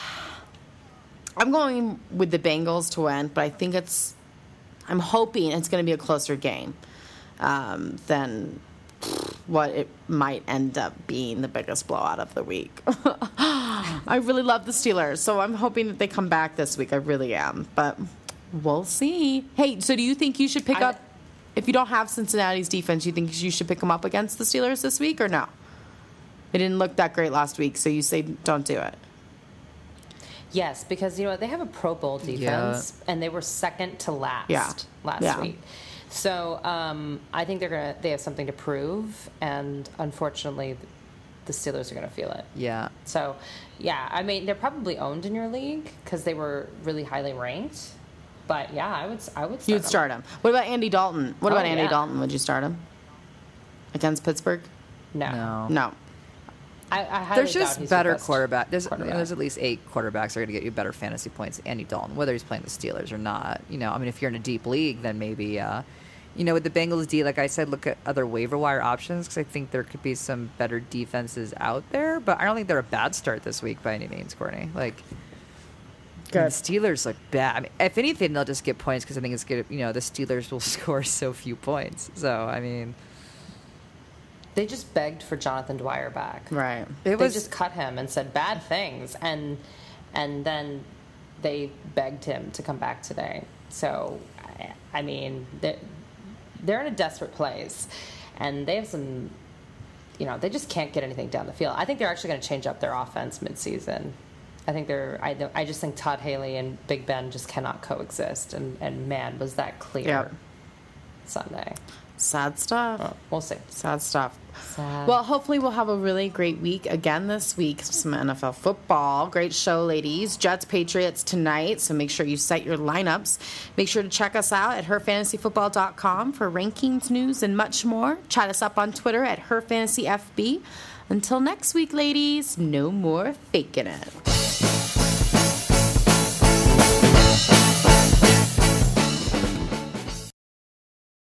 I'm going with the Bengals to win, but I think it's. I'm hoping it's going to be a closer game um, than what it might end up being the biggest blowout of the week. *laughs* I really love the Steelers, so I'm hoping that they come back this week. I really am, but we'll see. Hey, so do you think you should pick I- up if you don't have Cincinnati's defense? You think you should pick them up against the Steelers this week or no? It didn't look that great last week, so you say don't do it. Yes, because you know they have a Pro Bowl defense, and they were second to last Yeah. last Yeah. week. So um, I think they're gonna they have something to prove, and unfortunately, the Steelers are gonna feel it. Yeah. So, yeah, I mean they're probably owned in your league because they were really highly ranked. But yeah, I would I would start You'd them. start him. What about Andy Dalton? What Oh, about Andy yeah. Dalton? Would you start him against Pittsburgh? No, No. No. I, I There's just he's the better best quarterback. There's quarterback. there's at least eight quarterbacks that are going to get you better fantasy points. Andy Dalton, whether he's playing the Steelers or not. You know, I mean, if you're in a deep league, then maybe. Uh, you know, with the Bengals D, like I said, look at other waiver wire options because I think there could be some better defenses out there. But I don't think they're a bad start this week by any means, Courtney. Like, the Steelers look bad. I mean, if anything, they'll just get points because I think it's good. You know, the Steelers will *laughs* score so few points. So I mean, They just begged for Jonathan Dwyer back. Right. it they just cut him and said bad things, and and then they begged him to come back today. So, I, I mean, they're, they're in a desperate place, and they have some. You know, they just can't get anything down the field. I think they're actually going to change up their offense midseason. I think they're. I, I just think Todd Haley and Big Ben just cannot coexist, and and man, was that clear Yep. Sunday. Sad stuff. Well, we'll see. Sad stuff. Sad. Well, hopefully we'll have a really great week again this week. Some NFL football. Great show, ladies. Jets Patriots tonight. So make sure you set your lineups. Make sure to check us out at herfantasyfootball.com for rankings, news, and much more. Chat us up on Twitter at herfantasyfb. Until next week, ladies, no more faking it.